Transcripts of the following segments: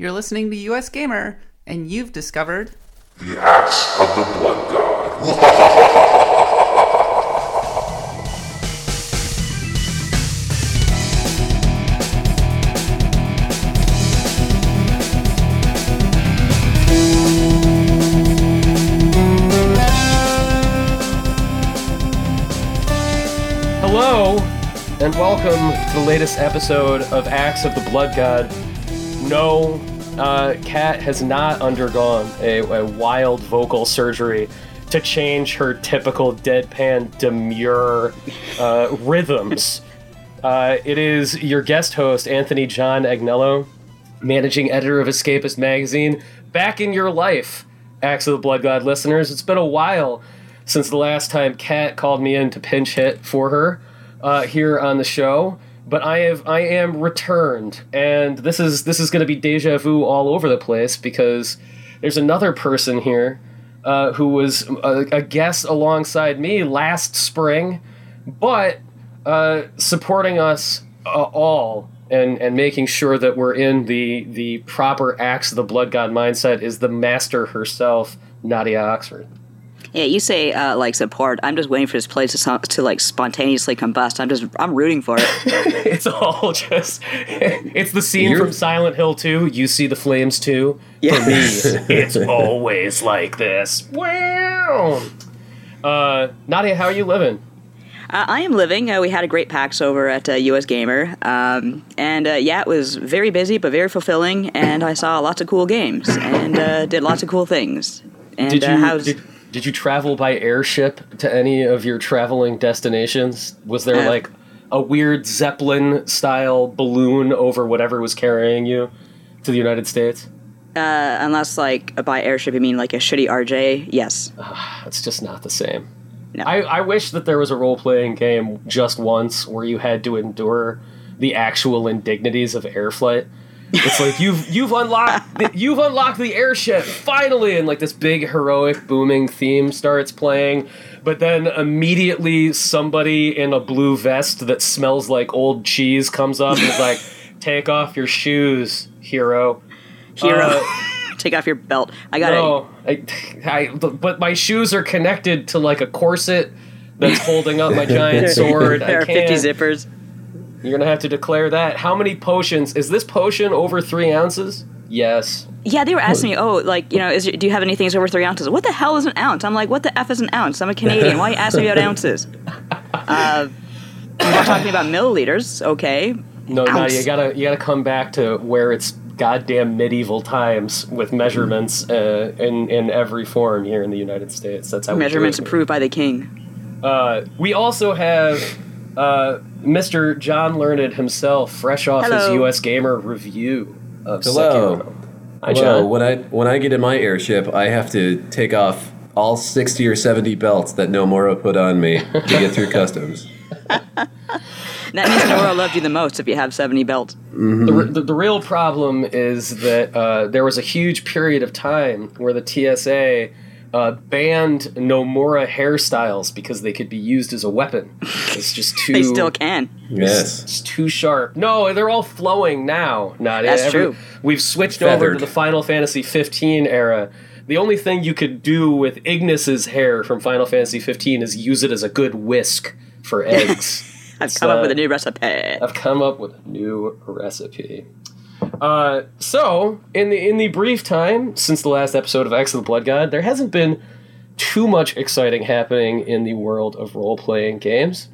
You're listening to US Gamer, and you've discovered. The Axe of the Blood God. Hello, and welcome to the latest episode of Axe of the Blood God. No, uh, Kat has not undergone a, a wild vocal surgery to change her typical deadpan, demure uh, rhythms. Uh, it is your guest host, Anthony John Agnello, managing editor of Escapist Magazine, back in your life, Axe of the Blood God listeners. It's been a while since the last time Kat called me in to pinch hit for her uh, here on the show. But I have I am returned, and this is this is going to be deja vu all over the place because there's another person here uh, who was a, a guest alongside me last spring, but uh, supporting us uh, all and and making sure that we're in the the proper Axe of the Blood God mindset is the master herself, Nadia Oxford. Yeah, you say uh, like support. I'm just waiting for this place to to like spontaneously combust. I'm just I'm rooting for it. it's all just it's the scene You're- from Silent Hill 2. You see the flames too. For me, it's always like this. Wow. Uh, Nadia, how are you living? uh, I am living. Uh, we had a great PAX over at uh, US Gamer, um, and uh, yeah, it was very busy but very fulfilling. And I saw lots of cool games and uh, did lots of cool things. And Did you uh, how's did, did you travel by airship to any of your traveling destinations? Was there Uh, like a weird Zeppelin style balloon over whatever was carrying you to the United States? uh, unless like by airship you mean like a shitty RJ? Yes. It's just not the same. No. I, I wish that there was a role playing game just once where you had to endure the actual indignities of air flight. It's like you've you've unlocked the, you've unlocked the airship finally, and like this big heroic booming theme starts playing, but then immediately somebody in a blue vest that smells like old cheese comes up and is like, "Take off your shoes, hero." Hero, Uh, take off your belt. I got no, I, I, but my shoes are connected to like a corset that's holding up my giant sword. There I are 50 can't. zippers. You're gonna have to declare that. How many potions? Is this potion over three ounces? Yes. Yeah, they were asking me, oh, like, you know, is, do you have anything that's over three ounces? What the hell is an ounce? I'm like, what the F is an ounce? I'm a Canadian. Why are you asking me about ounces? Uh, we're talking about milliliters, okay. No, Ounce. Nadia, you gotta you gotta come back to where it's goddamn medieval times with measurements uh, in in every form here in the United States. That's how Measurements approved by the king. Uh, we also have uh, Mr. John Learned himself, fresh off his U.S. Gamer review of Hello. Sekiro. Hi, Well, John. when I when I get in my airship, I have to take off all sixty or seventy belts that Nomura put on me to get through customs. That means Nomura loved you the most if you have 70 belts. The, the, the real problem is that uh, there was a huge period of time where the TSA uh, banned Nomura hairstyles because they could be used as a weapon. It's just too. They still can. Yes. It's too sharp. No, they're all flowing now. Not That's true. We've switched over to the Final Fantasy 15 era. The only thing you could do with Ignis's hair from Final Fantasy 15 is use it as a good whisk for eggs. I've It's, come up uh, with a new recipe. I've come up with a new recipe. Uh, so in the in the brief time since the last episode of Axe of the Blood God, there hasn't been too much exciting happening in the world of role playing games.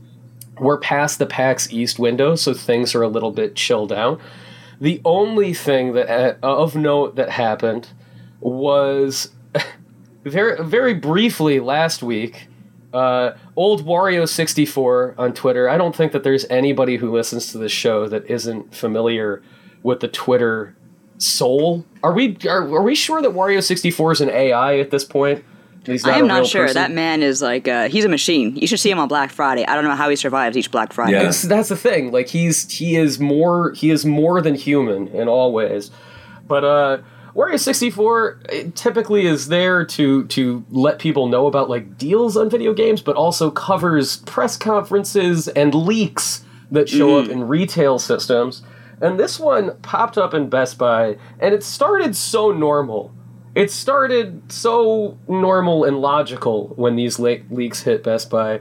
We're past the PAX East window, so things are a little bit chilled out. The only thing that uh, of note that happened was very very briefly last week. Uh, old Wario sixty four on Twitter. I don't think that there's anybody who listens to this show that isn't familiar with the Twitter soul. Are we are, are we sure that Wario sixty four is an AI at this point? I am not sure. person? That man is like, uh, he's a machine. You should see him on Black Friday. I don't know how he survives each Black Friday. Yeah. That's, the thing. Like he's he is more he is more than human in all ways. But uh Wario 64 typically is there to to let people know about like deals on video games, but also covers press conferences and leaks that show up in retail systems. And this one popped up in Best Buy, and it started so normal. It started so normal and logical when these le- leaks hit Best Buy.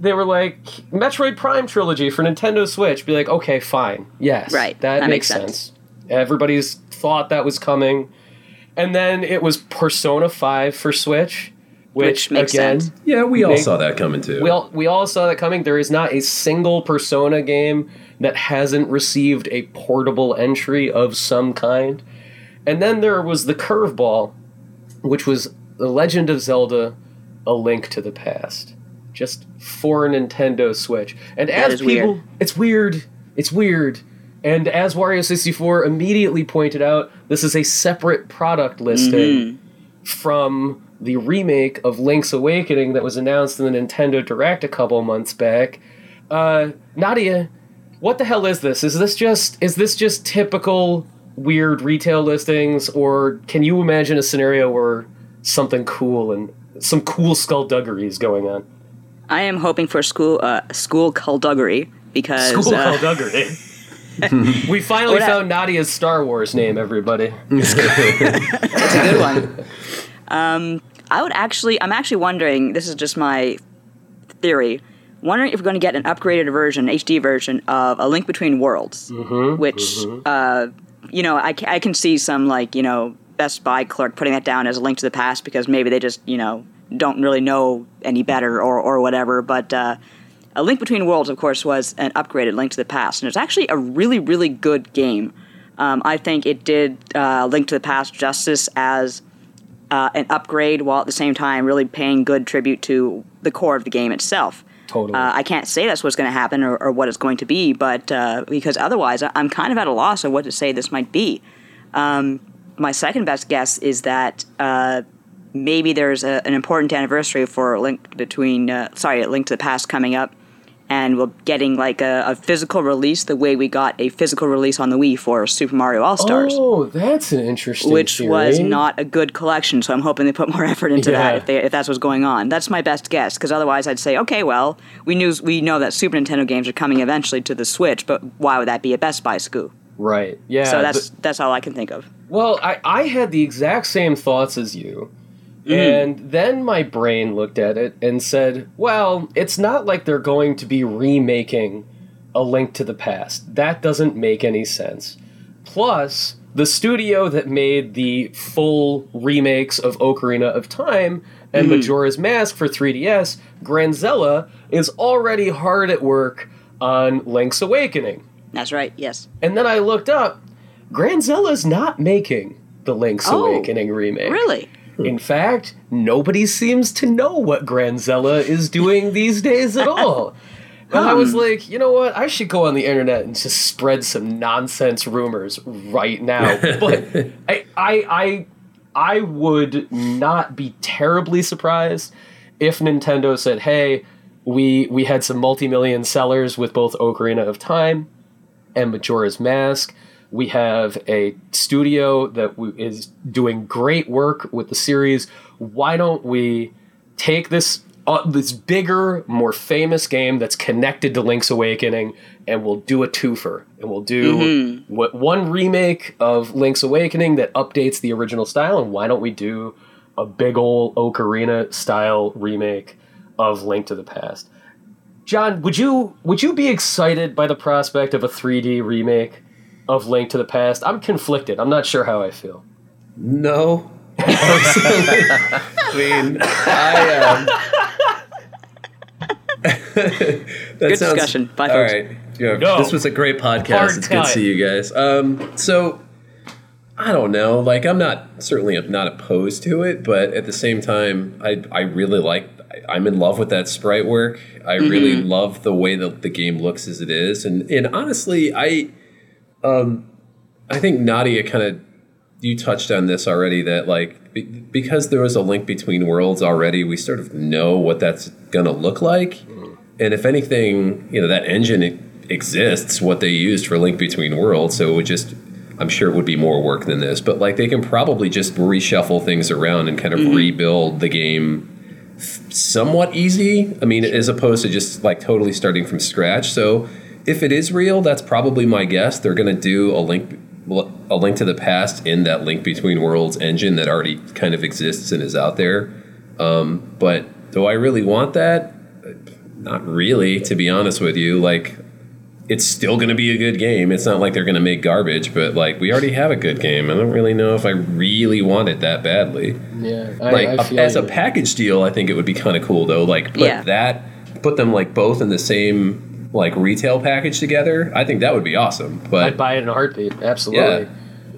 They were like, Metroid Prime trilogy for Nintendo Switch. Be like, okay, fine. Yes. Right, That, that makes makes sense. sense. Everybody's thought that was coming. And then it was Persona 5 for Switch, which, Which makes again, sense. Yeah, we all Make- saw that coming too. we all, we all saw that coming. There is not a single Persona game that hasn't received a portable entry of some kind. And then there was the curveball, which was The Legend of Zelda A Link to the Past. Just for a Nintendo Switch. And That as people. weird. It's weird. It's weird. And as Wario64 immediately pointed out, this is a separate product listing mm-hmm. from the remake of Link's Awakening that was announced in the Nintendo Direct a couple months back. Uh, Nadia, what the hell is this? Is this just is this just typical weird retail listings, or can you imagine a scenario where something cool and some cool skullduggery is going on? I am hoping for school uh, school skullduggery because Cool uh, skullduggery. we finally What I- found Nadia's Star Wars name, everybody. It's a good one. Um, I would actually, I'm actually wondering. This is just my theory. Wondering if we're going to get an upgraded version, HD version of A Link Between Worlds, which, uh, you know, I, I can see some like you know Best Buy clerk putting that down as a link to the past because maybe they just you know don't really know any better or or whatever. But uh, A Link Between Worlds, of course, was an upgraded Link to the Past, and it's actually a really really good game. Um, I think it did uh, Link to the Past justice as uh, an upgrade while at the same time really paying good tribute to the core of the game itself. Totally. Uh, I can't say that's what's going to happen or, or what it's going to be, but uh, because otherwise I'm kind of at a loss of what to say this might be. Um, my second best guess is that uh, maybe there's a, an important anniversary for Link between, uh, sorry, Link to the Past coming up, and we're getting like a, a physical release the way we got a physical release on the Wii for Super Mario All Stars Oh, that's an interesting which was not a good collection. So I'm hoping they put more effort into Yeah. that if, they, if that's what's going on. That's my best guess because otherwise I'd say, okay, well, we knew we know that Super Nintendo games are coming eventually to the Switch, but why would that be a Best Buy scoop? right. Yeah. So that's but- that's all I can think of. Well, I, I had the exact same thoughts as you. Mm. And then my brain looked at it and said, well, it's not like they're going to be remaking A Link to the Past. That doesn't make any sense. Plus, the studio that made the full remakes of Ocarina of Time and mm. Majora's Mask for 3DS, Granzella, is already hard at work on Link's Awakening. That's right. Yes. And then I looked up, Granzella's not making the Link's Oh, Awakening remake. Really? In fact, nobody seems to know what Granzella is doing these days at all. And I was hmm. like, you know what? I should go on the internet and just spread some nonsense rumors right now. But I, I, I, I would not be terribly surprised if Nintendo said, "Hey, we we had some multi-million sellers with both Ocarina of Time and Majora's Mask. We have a studio that w- is doing great work with the series. Why don't we take this uh, this bigger, more famous game that's connected to Link's Awakening, and we'll do a twofer, and we'll do what one remake of Link's Awakening that updates the original style, and why don't we do a big old Ocarina style remake of Link to the Past? John, would you would you be excited by the prospect of a 3D remake of Link to the Past? I'm conflicted. I'm not sure how I feel. No. I mean, I um, that Good sounds- discussion. Bye, all folks. right. Yeah, No. This was a great podcast. Hard it's good to see you guys. Um, so I don't know. Like, I'm not certainly not opposed to it, but at the same time, I I really like. I- I'm in love with that sprite work. I really love the way that the game looks as it is, and and honestly, I um, I think Nadia kind of you touched on this already that like be, because there was a link between worlds already, we sort of know what that's gonna look like, and if anything, you know that engine exists, what they used for Link Between Worlds, so it would just. I'm sure it would be more work than this, but like they can probably just reshuffle things around and kind of rebuild the game somewhat easy. I mean, as opposed to just like totally starting from scratch. So if it is real, that's probably my guess. They're going to do a link a link to the past in that link between worlds engine that already kind of exists and is out there. Um, but do I really want that? Not really, to be honest with you. Like, it's still going to be a good game. It's not like they're going to make garbage, but like we already have a good game. I don't really know if I really want it that badly. Yeah, I, Like I a- feel as a package deal, I think it would be kind of cool though. Like put Yeah. that, put them like both in the same like retail package together. I think that would be awesome. But I'd buy it in a heartbeat. Absolutely. yeah,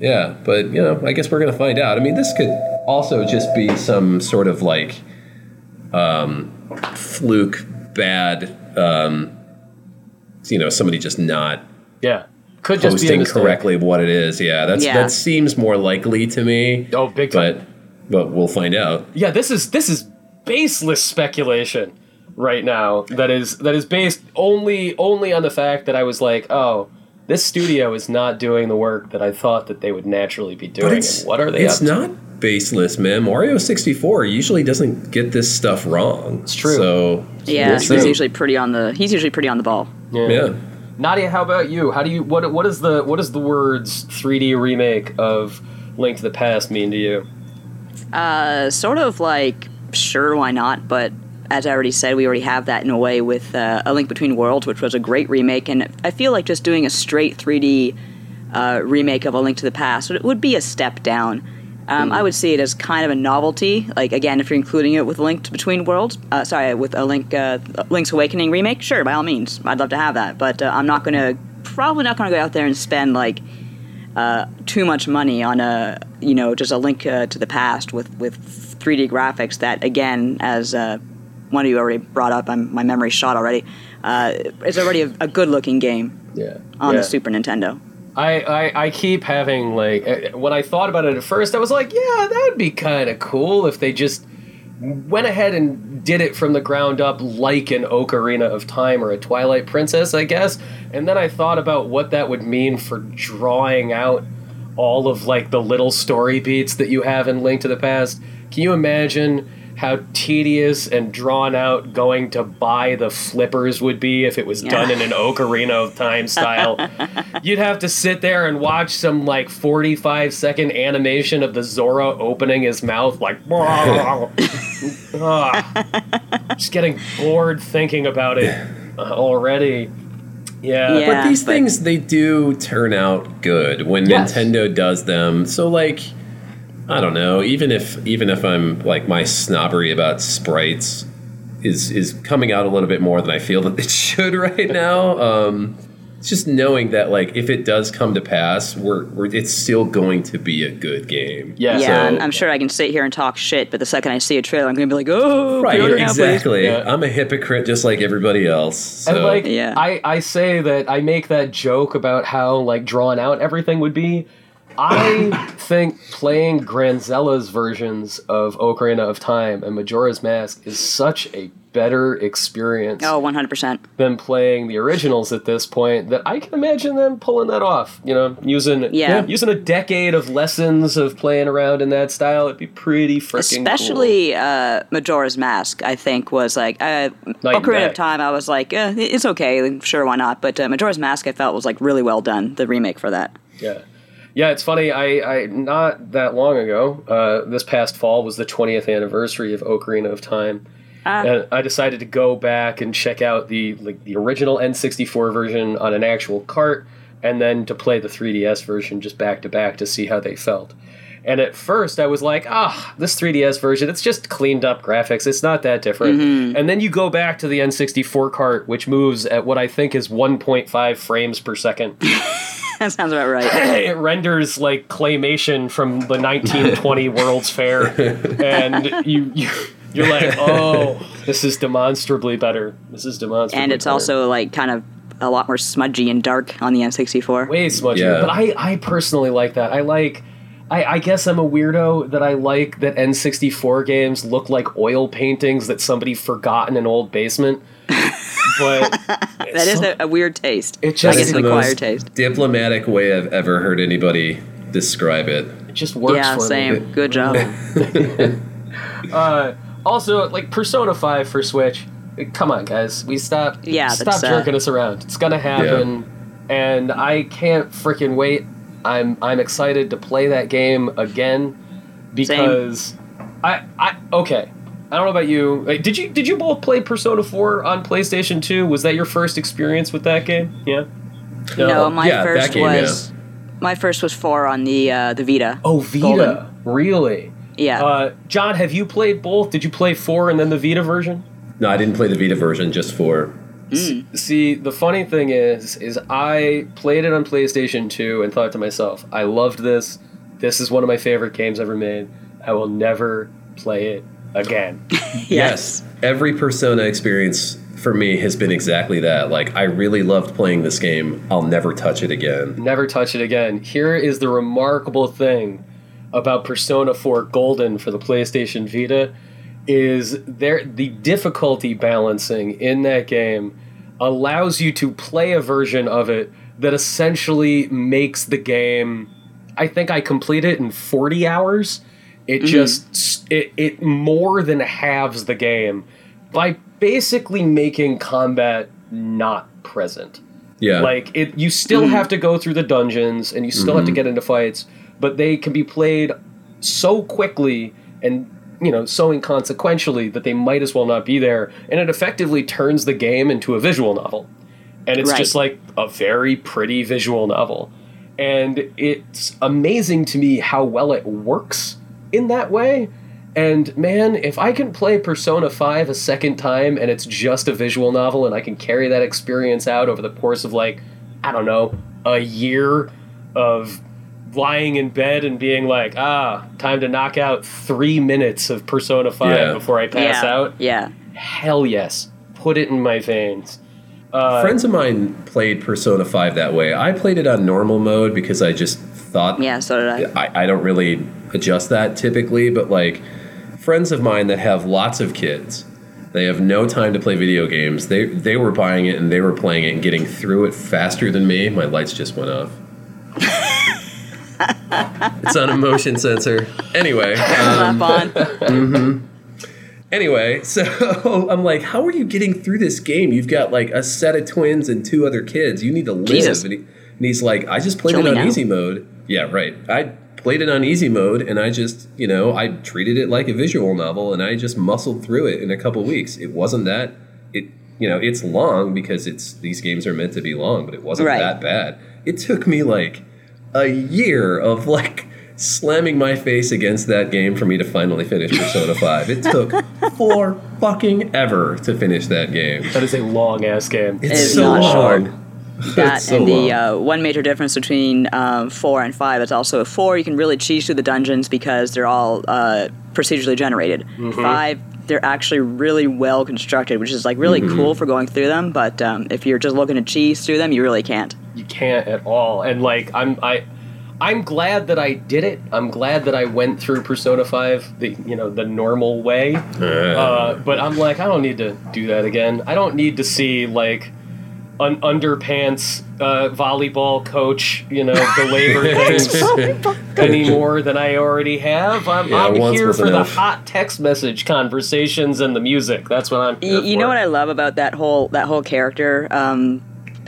yeah. But you know, I guess we're gonna find out. I mean, this could also just be some sort of like um, fluke bad. Um, you know, somebody just not Yeah. Could just be a posting mistake. correctly what it is. Yeah, that's Yeah. that seems more likely to me. Oh, big time. But but we'll find out. yeah, this is this is baseless speculation right now. That is that is based only only on the fact that I was like, oh, this studio is not doing the work that I thought that they would naturally be doing. And what are they It's up to? not baseless, man. Mario sixty four usually doesn't get this stuff wrong. It's true. So Yeah, it's he's true. usually pretty on the. He's usually pretty on the ball. yeah. Nadia, how about you? How do you what what is the what does the words 3D remake of Link to the Past mean to you? Uh, sort of like, sure, why not? But as I already said, we already have that in a way with uh, A Link Between Worlds, which was a great remake. And I feel like just doing a straight 3D uh, remake of A Link to the Past would, be a step down. Um, I would see it as kind of a novelty. Like again, if you're including it with A Link Between Worlds, uh, sorry, with a Link uh, Link's Awakening remake, sure, by all means, I'd love to have that. But uh, I'm not gonna, probably not gonna go out there and spend like uh, too much money on a you know just a link uh, to the past with with 3D graphics that again as uh, one of you already brought up I'm, my memory's shot already uh, it's already a, a good looking game Yeah. on yeah. the Super Nintendo I, I, I keep having like uh, when I thought about it at first, I was like, yeah, that would be kind of cool if they just went ahead and did it from the ground up, like an Ocarina of Time or a Twilight Princess, I guess. And then I thought about what that would mean for drawing out all of like the little story beats that you have in Link to the Past. Can you imagine? How tedious and drawn out going to buy the flippers would be if it was done in an Ocarina of Time style you'd have to sit there and watch some like 45 second animation of the Zora opening his mouth like just getting bored thinking about it already yeah, Yeah. But these but- things they do turn out good when Yes. Nintendo does them. So like I don't know, even if even if I'm like my snobbery about sprites is is coming out a little bit more than I feel that it should right now. Um it's just knowing that like if it does come to pass, we're, we're it's still going to be a good game. Yeah. yeah So- and I'm sure I can sit here and talk shit but the second I see a trailer I'm gonna be like oh Right, pre-order now, exactly. Yeah. I'm a hypocrite just like everybody else. So. And like Yeah. I, I say that I make that joke about how like drawn out everything would be. I think playing Granzella's versions of Ocarina of Time and Majora's Mask is such a better experience oh 100% than playing the originals at this point that I can imagine them pulling that off. You know, using Yeah. using a decade of lessons of playing around in that style, it'd be pretty freaking especially uh, Majora's Mask, I think was like uh, Ocarina of Time. I was like, eh, it's okay, sure, why not? But uh, Majora's Mask, I felt was like really well done. The remake for that. Yeah. Yeah, it's funny. I, I not that long ago, uh, this past fall was the 20th anniversary of Ocarina of Time, Ah. and I decided to go back and check out the like the original N64 version on an actual cart, and then to play the 3DS version just back to back to see how they felt. And at first, I was like, ah, this 3DS version, it's just cleaned up graphics. It's not that different. And then you go back to the N64 cart, which moves at what I think is 1.5 frames per second that sounds about right. it renders like claymation from the 1920 World's Fair, and you, you you're like, oh, this is demonstrably better. This is demonstrably, and it's better. also like kind of a lot more smudgy and dark on the N64. way smudgier. Yeah. But I I personally like that. I like. I, I guess I'm a weirdo that I like that N64 games look like oil paintings that somebody forgot in an old basement. But that is a, a weird taste. It just- I guess an the acquired most taste. diplomatic way I've ever heard anybody describe it. it just works Yeah, for me. same. Good job. Uh, also, like Persona 5 for Switch come on, guys. We stop. Yeah, stop that's, uh, jerking us around. It's gonna happen, and I can't freaking wait. I'm I'm excited to play that game again because I I okay. I don't know about you. Like, Did you did you both play Persona 4 on PlayStation 2? Was that your first experience with that game? Yeah. No, my Yeah, first game, was my first was four on the uh, the Vita. Oh, Vita. Golden. Really? Yeah. Uh, John, have you played both? Did you play 4 and then the Vita version? No, I didn't play the Vita version, just for. See, the funny thing is, is I played it on PlayStation 2 and thought to myself, I loved this. This is one of my favorite games ever made. I will never play it again. Yes. Every Persona experience for me has been exactly that. Like, I really loved playing this game. I'll never touch it again. never touch it again. Here is the remarkable thing about Persona 4 Golden for the PlayStation Vita is there the difficulty balancing in that game allows you to play a version of it that essentially makes the game I think I complete it in 40 hours. It mm-hmm. just it, it more than halves the game by basically making combat not present. Yeah. Like it, you still mm-hmm. have to go through the dungeons and you still have to mm-hmm. get into fights, but they can be played so quickly and you know so inconsequentially that they might as well not be there, and it effectively turns the game into a visual novel, and it's Right. just like a very pretty visual novel, and it's amazing to me how well it works in that way. And man, if I can play Persona 5 a second time and it's just a visual novel and I can carry that experience out over the course of like, I don't know, a year of lying in bed and being like, ah, time to knock out three minutes of Persona 5 Yeah. before I pass yeah. out. Yeah. Hell yes. Put it in my veins. Friends of mine played Persona 5 that way. I played it on normal mode because I just thought Yeah. So did I. I, I don't really adjust that typically, but like friends of mine that have lots of kids, they have no time to play video games. They they were buying it and they were playing it and getting through it faster than me. My lights just went off. it's on a motion sensor. Anyway, um, on. anyway, so I'm like, how are you getting through this game? You've got like a set of twins and two other kids. You need to live. Jesus. And, he, and he's like, I just played Kill it on now. easy mode. Yeah, right. I played it on easy mode and I just, you know, I treated it like a visual novel and I just muscled through it in a couple weeks. It wasn't that it you know, it's long because it's these games are meant to be long, but it wasn't Right. that bad. It took me like a year of like slamming my face against that game for me to finally finish Persona 5. It took four fucking ever to finish that game. That is a long ass game. It's is so not long. short. That so and the uh, one major difference between um, four and five is also four you can really cheese through the dungeons because they're all uh, procedurally generated. Five they're actually really well constructed, which is like really cool for going through them. But um, if you're just looking to cheese through them, you really can't. you can't at all and like i'm i i'm glad that i did it i'm glad that i went through persona 5 the you know the normal way uh, but i'm like i don't need to do that again i don't need to see like an underpants uh, volleyball coach you know belabor things any more than i already have i'm, Yeah, I'm here for enough. the hot text message conversations and the music that's what i'm here You, you know what I love about that whole that whole character. Um,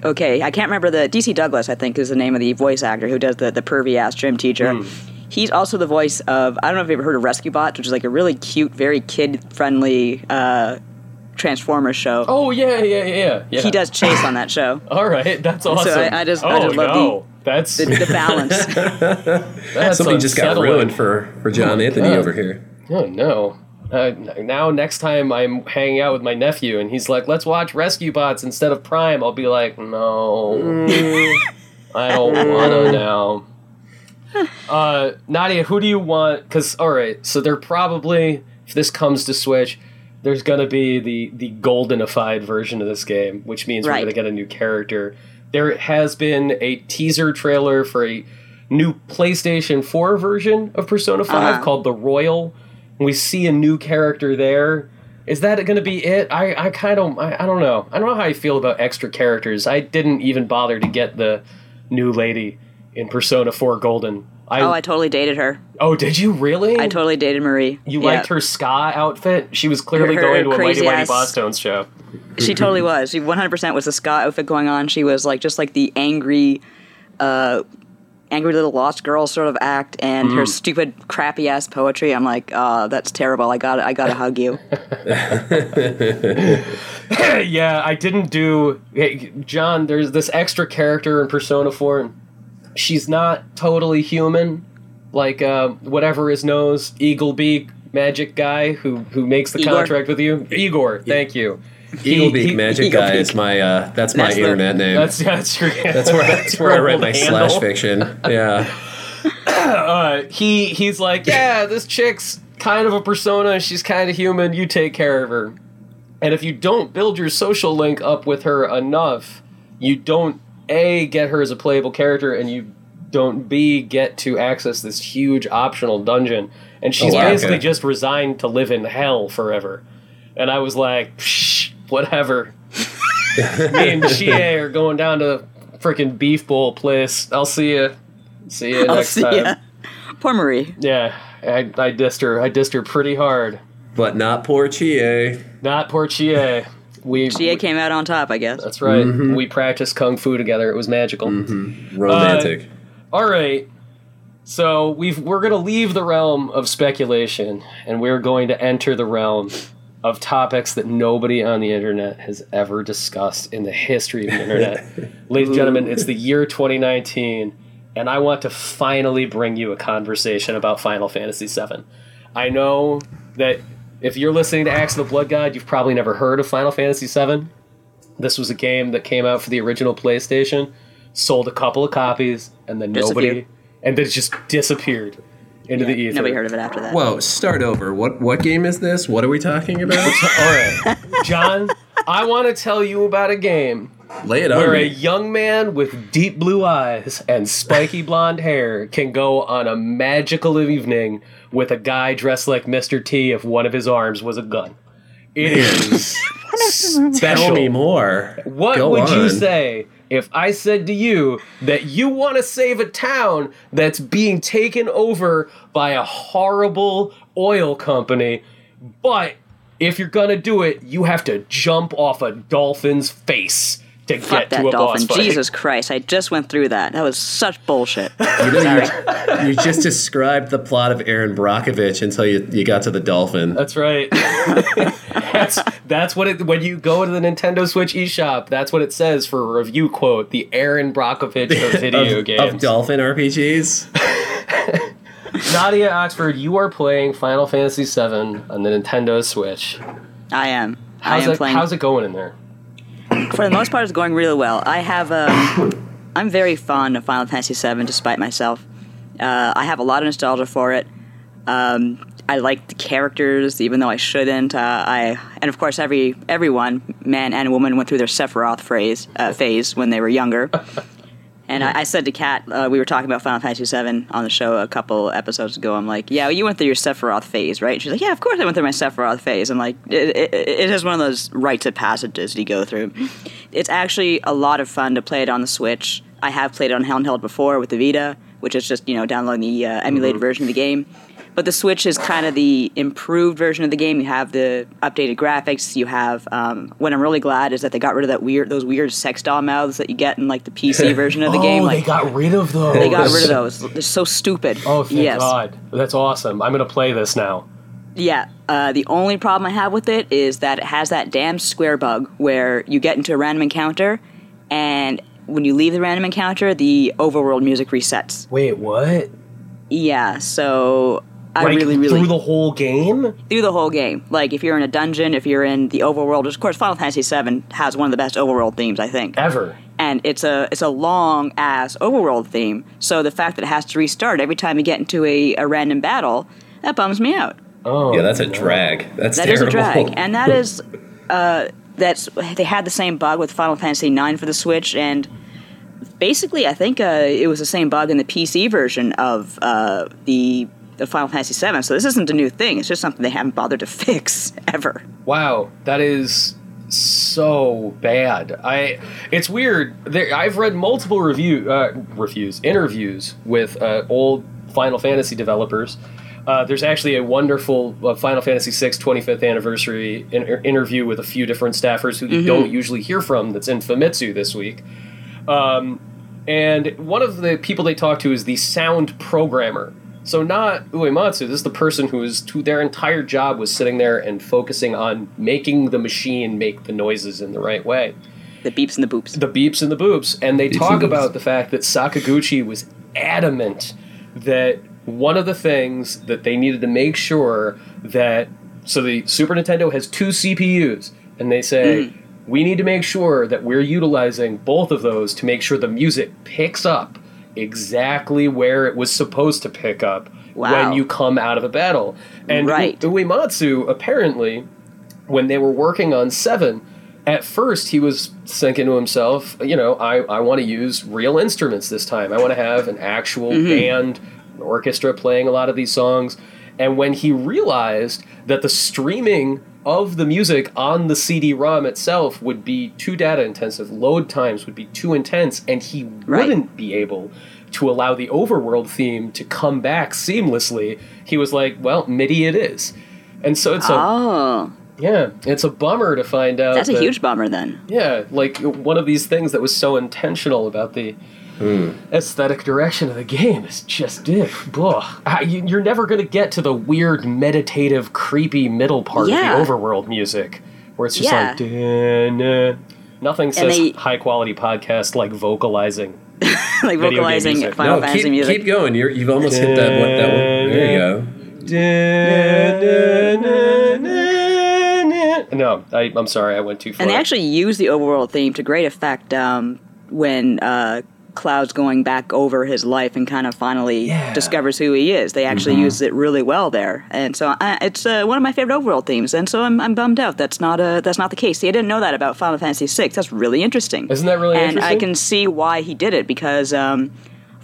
okay, I can't remember the DC Douglas. I think is the name of the voice actor who does the the pervy ass gym teacher. He's also the voice of I don't know if you've ever heard of Rescue Bots, which is like a really cute, very kid friendly uh, Transformers show. oh yeah yeah yeah yeah He does Chase on that show. All right, that's awesome. I- I just- oh, I just love no. that's The, the balance. that's Something just got ruined for, for John Anthony God. over here. Oh no. Uh, now next time I'm hanging out with my nephew and he's like, "Let's watch Rescue Bots instead of Prime," I'll be like, "No, I don't wanna now." Uh, Nadia, who do you want? Because all right, so they're probably if this comes to Switch, there's gonna be the the goldenified version of this game, which means we're gonna get a new character. There has been a teaser trailer for a new PlayStation 4 version of Persona 5 Uh-huh. called the Royal. We see a new character there. Is that going to be it? I, I kind of I, I don't know. I don't know how I feel about extra characters. I didn't even bother to get the new lady in Persona 4 Golden. I, Oh, I totally dated her. oh, did you really? I totally dated Marie. You Yeah. liked her ska outfit? She was clearly Her- going to a Mighty crazy Mighty ass- show. She totally was. She 100% was the ska outfit going on. She was like just like the angry, uh, angry little lost girl sort of act, and Mm. her stupid, crappy ass poetry. I'm like, oh, that's terrible. I got to I got to hug you. yeah, I didn't do. Hey, John, there's this extra character in Persona 4. and She's not totally human. Like, uh, whatever his nose, Eagle Beak magic guy who, who makes the Igor. contract with you. Igor, thank you. Eagle He- Beak he- Magic Eagle Guy Beak. is my uh, that's my That's the- internet name. That's, that's, your, That's where that's where I write my handle. slash fiction. Yeah. uh, he he's like, yeah, this chick's kind of a persona. She's kind of human. You take care of her. And if you don't build your social link up with her enough, you don't a get her as a playable character, and you don't b get to access this huge optional dungeon. And she's Oh, wow, basically okay. just resigned to live in hell forever. And I was like, Psh, whatever. Me and Chie are going down to the freaking beef bowl place. I'll see you. See you I'll next see time. ya. Poor Marie. Yeah, I, I dissed her. I dissed her pretty hard. But not poor Chie. Not poor Chie. We, Chie came out on top, I guess. That's right. Mm-hmm. We practiced kung fu together. It was magical. Romantic. All right. So we've we're going to leave the realm of speculation and we're going to enter the realm of topics that nobody on the internet has ever discussed in the history of the internet. Ladies and gentlemen, it's the year 2019 and I want to finally bring you a conversation about Final Fantasy VII. I know that if you're listening to Axe of the Blood God, you've probably never heard of Final Fantasy VII. This was a game that came out for the original PlayStation, sold a couple of copies, and then nobody, and then it just disappeared into the ether. Nobody heard of it after that. Whoa, start over. What what game is this? What are we talking about? All right, John, I want to tell you about a game Lay it on where a young man with deep blue eyes and spiky blonde hair can go on a magical evening with a guy dressed like Mr. T if one of his arms was a gun. It is special. Tell me more. What Go would you say if I said to you that you want to save a town that's being taken over by a horrible oil company, but if you're gonna do it, you have to jump off a dolphin's face to Fuck get that to a dolphin. boss fight? Jesus Christ. I just went through that. That was such bullshit. You, know, you, you just described the plot of Erin Brockovich until you, you got to the dolphin. That's right. that's that's what it when you go to the Nintendo Switch eShop, that's what it says for a review quote, the Erin Brockovich of video of, games. of dolphin RPGs. Nadia Oxford, you are playing Final Fantasy VII on the Nintendo Switch. I am. How's I am it, playing. how's it going in there? For the most part, it's going really well. I have. Um, I'm very fond of Final Fantasy VII, despite myself. Uh, I have a lot of nostalgia for it. Um, I like the characters, even though I shouldn't. Uh, I and of course, every everyone, man and woman, went through their Sephiroth phase uh, phase when they were younger. And I, I said to Kat, uh, we were talking about Final Fantasy VII on the show a couple episodes ago. I'm like, "Yeah, you went through your Sephiroth phase, right?" She's like, "Yeah, of course I went through my Sephiroth phase." I'm like, it, it, "It is one of those rites of passages you go through." It's actually a lot of fun to play it on the Switch. I have played it on handheld before with the Vita, which is just you know downloading the uh, emulated version of the game. But the Switch is kind of the improved version of the game. You have the updated graphics. You have um, what I'm really glad is that they got rid of that weird those weird sex doll mouths that you get in like the PC version of the game. oh, Like they got rid of those. they got rid of those. They're so stupid. Oh, thank yes. God. That's awesome. I'm going to play this now. Yeah. Uh, the only problem I have with it is that it has that damn square bug where you get into a random encounter, and when you leave the random encounter, the overworld music resets. Wait, what? Yeah. So I like really, really through the whole game? through the whole game. Like if you're in a dungeon, if you're in the overworld, of course, Final Fantasy VII has one of the best overworld themes, I think. Ever. and it's a it's a long ass overworld theme. So the fact that it has to restart every time you get into a, a random battle, that bums me out. Oh, Yeah, that's a drag. That's That is terrible. a drag, and that is uh, that's they had the same bug with Final Fantasy IX for the Switch, and basically, I think uh, it was the same bug in the PC version of uh, the Final Fantasy VII. So this isn't a new thing; it's just something they haven't bothered to fix ever. Wow, that is so bad. I it's weird. There, I've read multiple review uh, reviews, interviews with uh, old Final Fantasy developers. Uh, there's actually a wonderful uh, Final Fantasy VI 25th anniversary in- interview with a few different staffers who you don't usually hear from. That's in Famitsu this week. Um, and one of the people they talk to is the sound programmer. So not Uematsu. This is the person who is to their entire job was sitting there and focusing on making the machine make the noises in the right way. The beeps and the boops. The beeps and the boops, and they Beeps talk and about the fact that Sakaguchi was adamant that one of the things that they needed to make sure that so the Super Nintendo has two CPUs, and they say mm. we need to make sure that we're utilizing both of those to make sure the music picks up exactly where it was supposed to pick up when you come out of a battle. And Right. Uematsu apparently when they were working on Seven, at first he was thinking to himself, you know, I, I want to use real instruments this time. I want to have an actual mm-hmm. band, an orchestra playing a lot of these songs. And when he realized that the streaming of the music on the CD ROM itself would be too data intensive, load times would be too intense, and he Right. wouldn't be able to allow the overworld theme to come back seamlessly, he was like, well, MIDI it is. And so it's a Oh, yeah, it's a bummer to find out. that's a that- huge bummer then. Yeah, like one of these things that was so intentional about the aesthetic direction of the game is just it. Blah. Ah, you- You're never going to get to the weird, meditative, creepy middle part Yeah. of the overworld music, where it's just Yeah. like. "Da-na." Nothing says they- high quality podcast like vocalizing. like Video game vocalizing music. Final no, Fantasy keep, music. keep going. You're, you've almost hit that one. That one. There you go. No, I, I'm sorry, I went too far. And they actually use the overworld theme to great effect um, when uh, Cloud's going back over his life and kind of finally Yeah. discovers who he is. They actually use it really well there, and so I, it's uh, one of my favorite overall themes. And so I'm, I'm bummed out that's not uh, that's not the case. See, I didn't know that about Final Fantasy VI. That's really interesting. Isn't that really and I can see why he did it because um,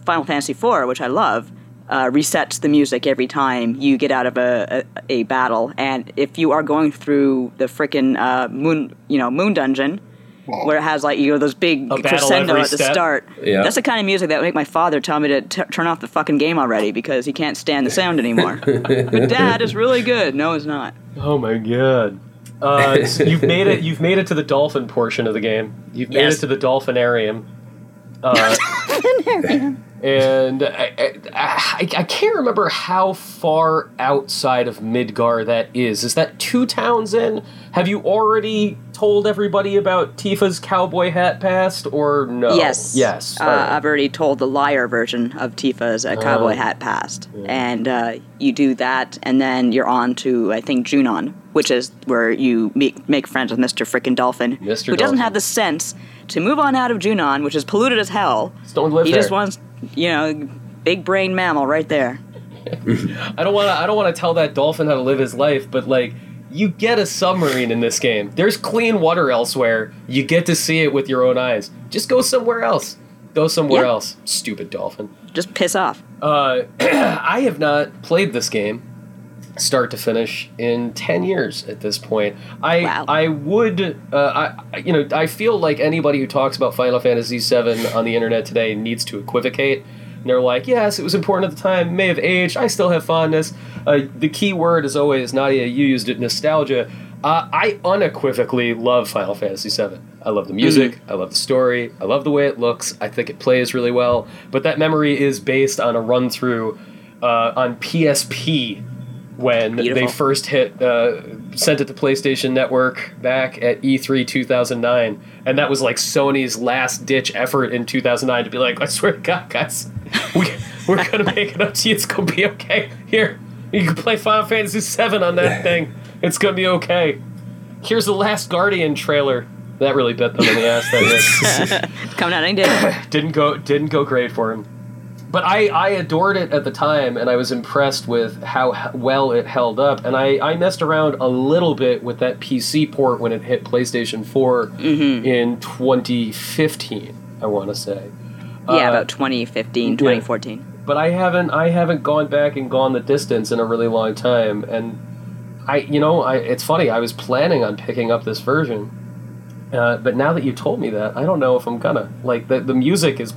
Final Fantasy IV, which I love, uh, resets the music every time you get out of a, a, a battle. And if you are going through the frickin' uh, moon, you know, moon dungeon, where it has like you know those big A crescendo at the step? start, Yeah. that's the kind of music that would make my father tell me to t- turn off the fucking game already because he can't stand the sound anymore. But dad, it's really good. No, it's not. Oh my god. Uh, so you've made it. You've made it to the dolphin portion of the game. You've made Yes. it to the dolphinarium. Uh, and I, I, I, I can't remember how far outside of Midgar that is. Is that two towns in? Have you already told everybody about Tifa's cowboy hat past, or no? Yes. Yes. Uh. I've already told the liar version of Tifa's uh, cowboy hat past. And uh, you do that, and then you're on to, I think, Junon, which is where you make, make friends with Mr. Frickin' Dolphin. Mr. Who doesn't have the sense to move on out of Junon, which is polluted as hell. Just don't live he there. just wants, you know, big brain mammal right there. I don't want to. I don't want to tell that dolphin how to live his life, but like, you get a submarine in this game. There's clean water elsewhere. You get to see it with your own eyes. Just go somewhere else. Go somewhere Yeah. else. Stupid dolphin. Just piss off. Uh, I have not played this game start to finish in 10 years at this point. I Wow. I would uh, I you know, I feel like anybody who talks about Final Fantasy VII on the internet today needs to equivocate. And they're like, yes, it was important at the time, may have aged, I still have fondness. Uh, the key word is always, Nadia, you used it, nostalgia. Uh, I unequivocally love Final Fantasy VII. I love the music, I love the story, I love the way it looks, I think it plays really well. But that memory is based on a run through uh, on PSP when they first hit uh, sent it to PlayStation Network back at E E3 2009, and that was like Sony's last ditch effort in 2009 to be like, I swear to God, guys, we we're gonna make it up to you. It's gonna be okay. Here, you can play Final Fantasy VII on that thing. It's gonna be okay. Here's the Last Guardian trailer. That really bit them in the ass. That did Coming out any day. didn't go didn't go great for him. But I, I adored it at the time, and I was impressed with how well it held up. And I, I messed around a little bit with that PC port when it hit PlayStation 4 in 2015. I want to say, yeah, Uh, about 2015, 2014. but I haven't I haven't gone back and gone the distance in a really long time. And I you know I it's funny I was planning on picking up this version, Uh, but now that you told me that, I don't know if I'm gonna. Like the the music is,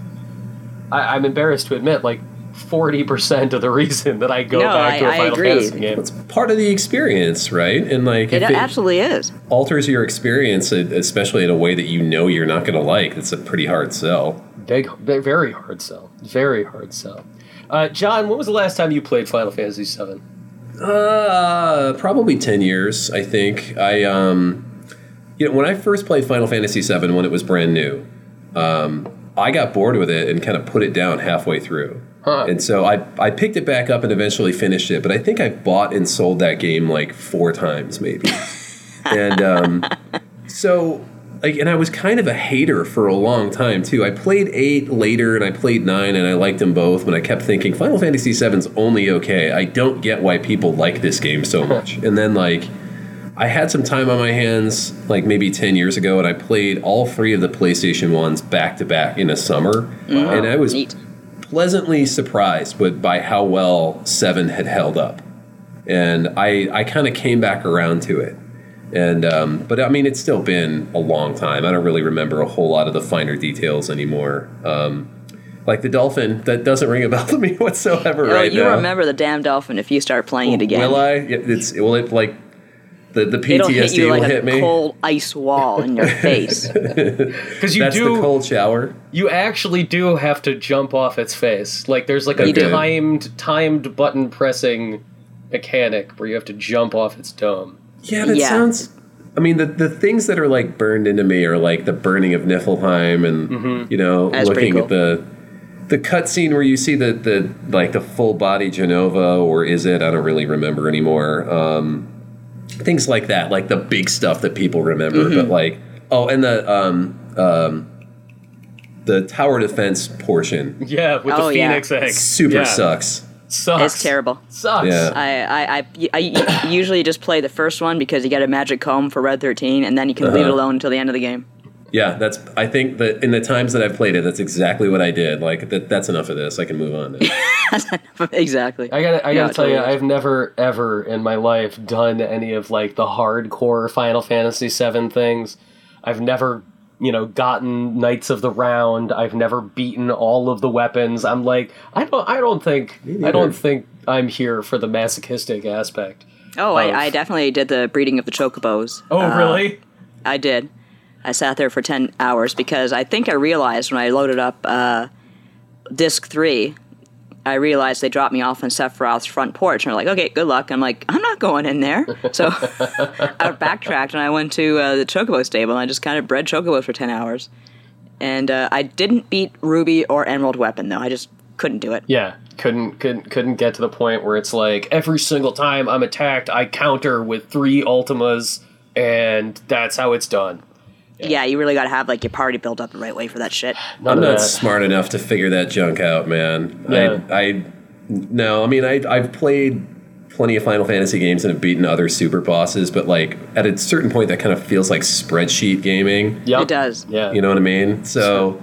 I, I'm embarrassed to admit, like forty percent of the reason that I go No, back to a I- I Final agree. Fantasy game. It's part of the experience, right? And like, It if it absolutely is. alters your experience, especially in a way that you know you're not going to like, it's a pretty hard sell. Big, big, very hard sell. Very hard sell. Uh, John, when was the last time you played Final Fantasy VII? Uh, probably ten years. I think I um, you know, when I first played Final Fantasy VII when it was brand new, um, I got bored with it and kind of put it down halfway through. Huh. And so I, I picked it back up and eventually finished it, but I think I bought and sold that game like four times maybe. and um, so like and I was kind of a hater for a long time too. I played 8 later and I played 9 and I liked them both, but I kept thinking Final Fantasy VII's only okay. I don't get why people like this game so much. and then like I had some time on my hands, like maybe 10 years ago, and I played all three of the PlayStation 1s back to back in a summer. And I was Neat. pleasantly surprised with, by how well 7 had held up. And I, I kind of came back around to it. And um, but I mean, it's still been a long time. I don't really remember a whole lot of the finer details anymore. Um, like the dolphin, that doesn't ring a bell to me whatsoever Oh, right you now. remember the damn dolphin if you start playing it again. Will I? It's will it like the the It'll hit PTSD you will like hit a me. cold ice wall in your face. Because you That's do, the cold shower. you actually do have to jump off its face. Like there's like a You do. timed timed button pressing mechanic where you have to jump off its dome. Yeah, that Yeah. sounds. I mean, the the things that are like burned into me are like the burning of Nibelheim, and you know, That's pretty looking at the the cutscene where you see the the like the full body Jenova, or is it? I don't really remember anymore. Um, things like that, like the big stuff that people remember, but like oh, and the um um the tower defense portion Yeah, with Oh, the yeah. phoenix egg. super Yeah. sucks. Sucks. It's terrible. Sucks. Yeah. I, I, I, I usually just play the first one because you get a magic comb for Red 13, and then you can leave it Uh-huh. alone until the end of the game. Yeah, that's. I think that in the times that I've played it, that's exactly what I did. Like that. That's enough of this. I can move on. Exactly. I gotta, I gotta tell you. I've never ever in my life done any of like the hardcore Final Fantasy VII things. I've never, you know, gotten Knights of the Round. I've never beaten all of the weapons. I'm like, I don't, I don't think, I don't think I'm here for the masochistic aspect. Oh, of- I, I definitely did the breeding of the chocobos. Oh, Uh, really? I did. I sat there for 10 hours because I think I realized when I loaded up uh, disc 3, I realized they dropped me off on Sephiroth's front porch. And they're like, okay, good luck. I'm like, I'm not going in there. So I backtracked and I went to uh, the chocobo stable and I just kind of bred chocobos for 10 hours. And uh, I didn't beat Ruby or Emerald Weapon, though. I just couldn't do it. Yeah, couldn't couldn't couldn't get to the point where it's like every single time I'm attacked, I counter with three ultimas, and that's how it's done. Yeah, you really got to have like your party built up the right way for that shit. None I'm not that. smart enough to figure that junk out, man. Yeah. I, I, no. I mean, I, I've played plenty of Final Fantasy games and have beaten other super bosses, but like at a certain point, that kind of feels like spreadsheet gaming. Yeah, It does. Yeah. You know what I mean? So.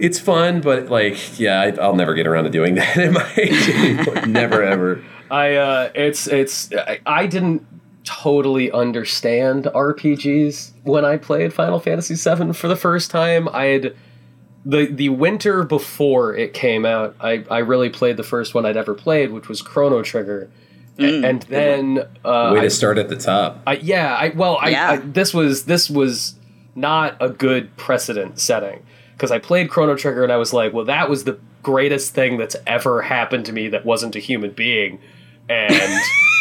It's fun, but like, yeah, I, I'll never get around to doing that in my age never ever. I uh it's it's I, I didn't totally understand RPGs when I played Final Fantasy VII for the first time. I had the the winter before it came out. I I really played the first one I'd ever played, which was Chrono Trigger. A- and then uh, Way I to start at the top. I, yeah, I well, I, Yeah. I this was this was not a good precedent setting because I played Chrono Trigger and I was like, well, that was the greatest thing that's ever happened to me that wasn't a human being, and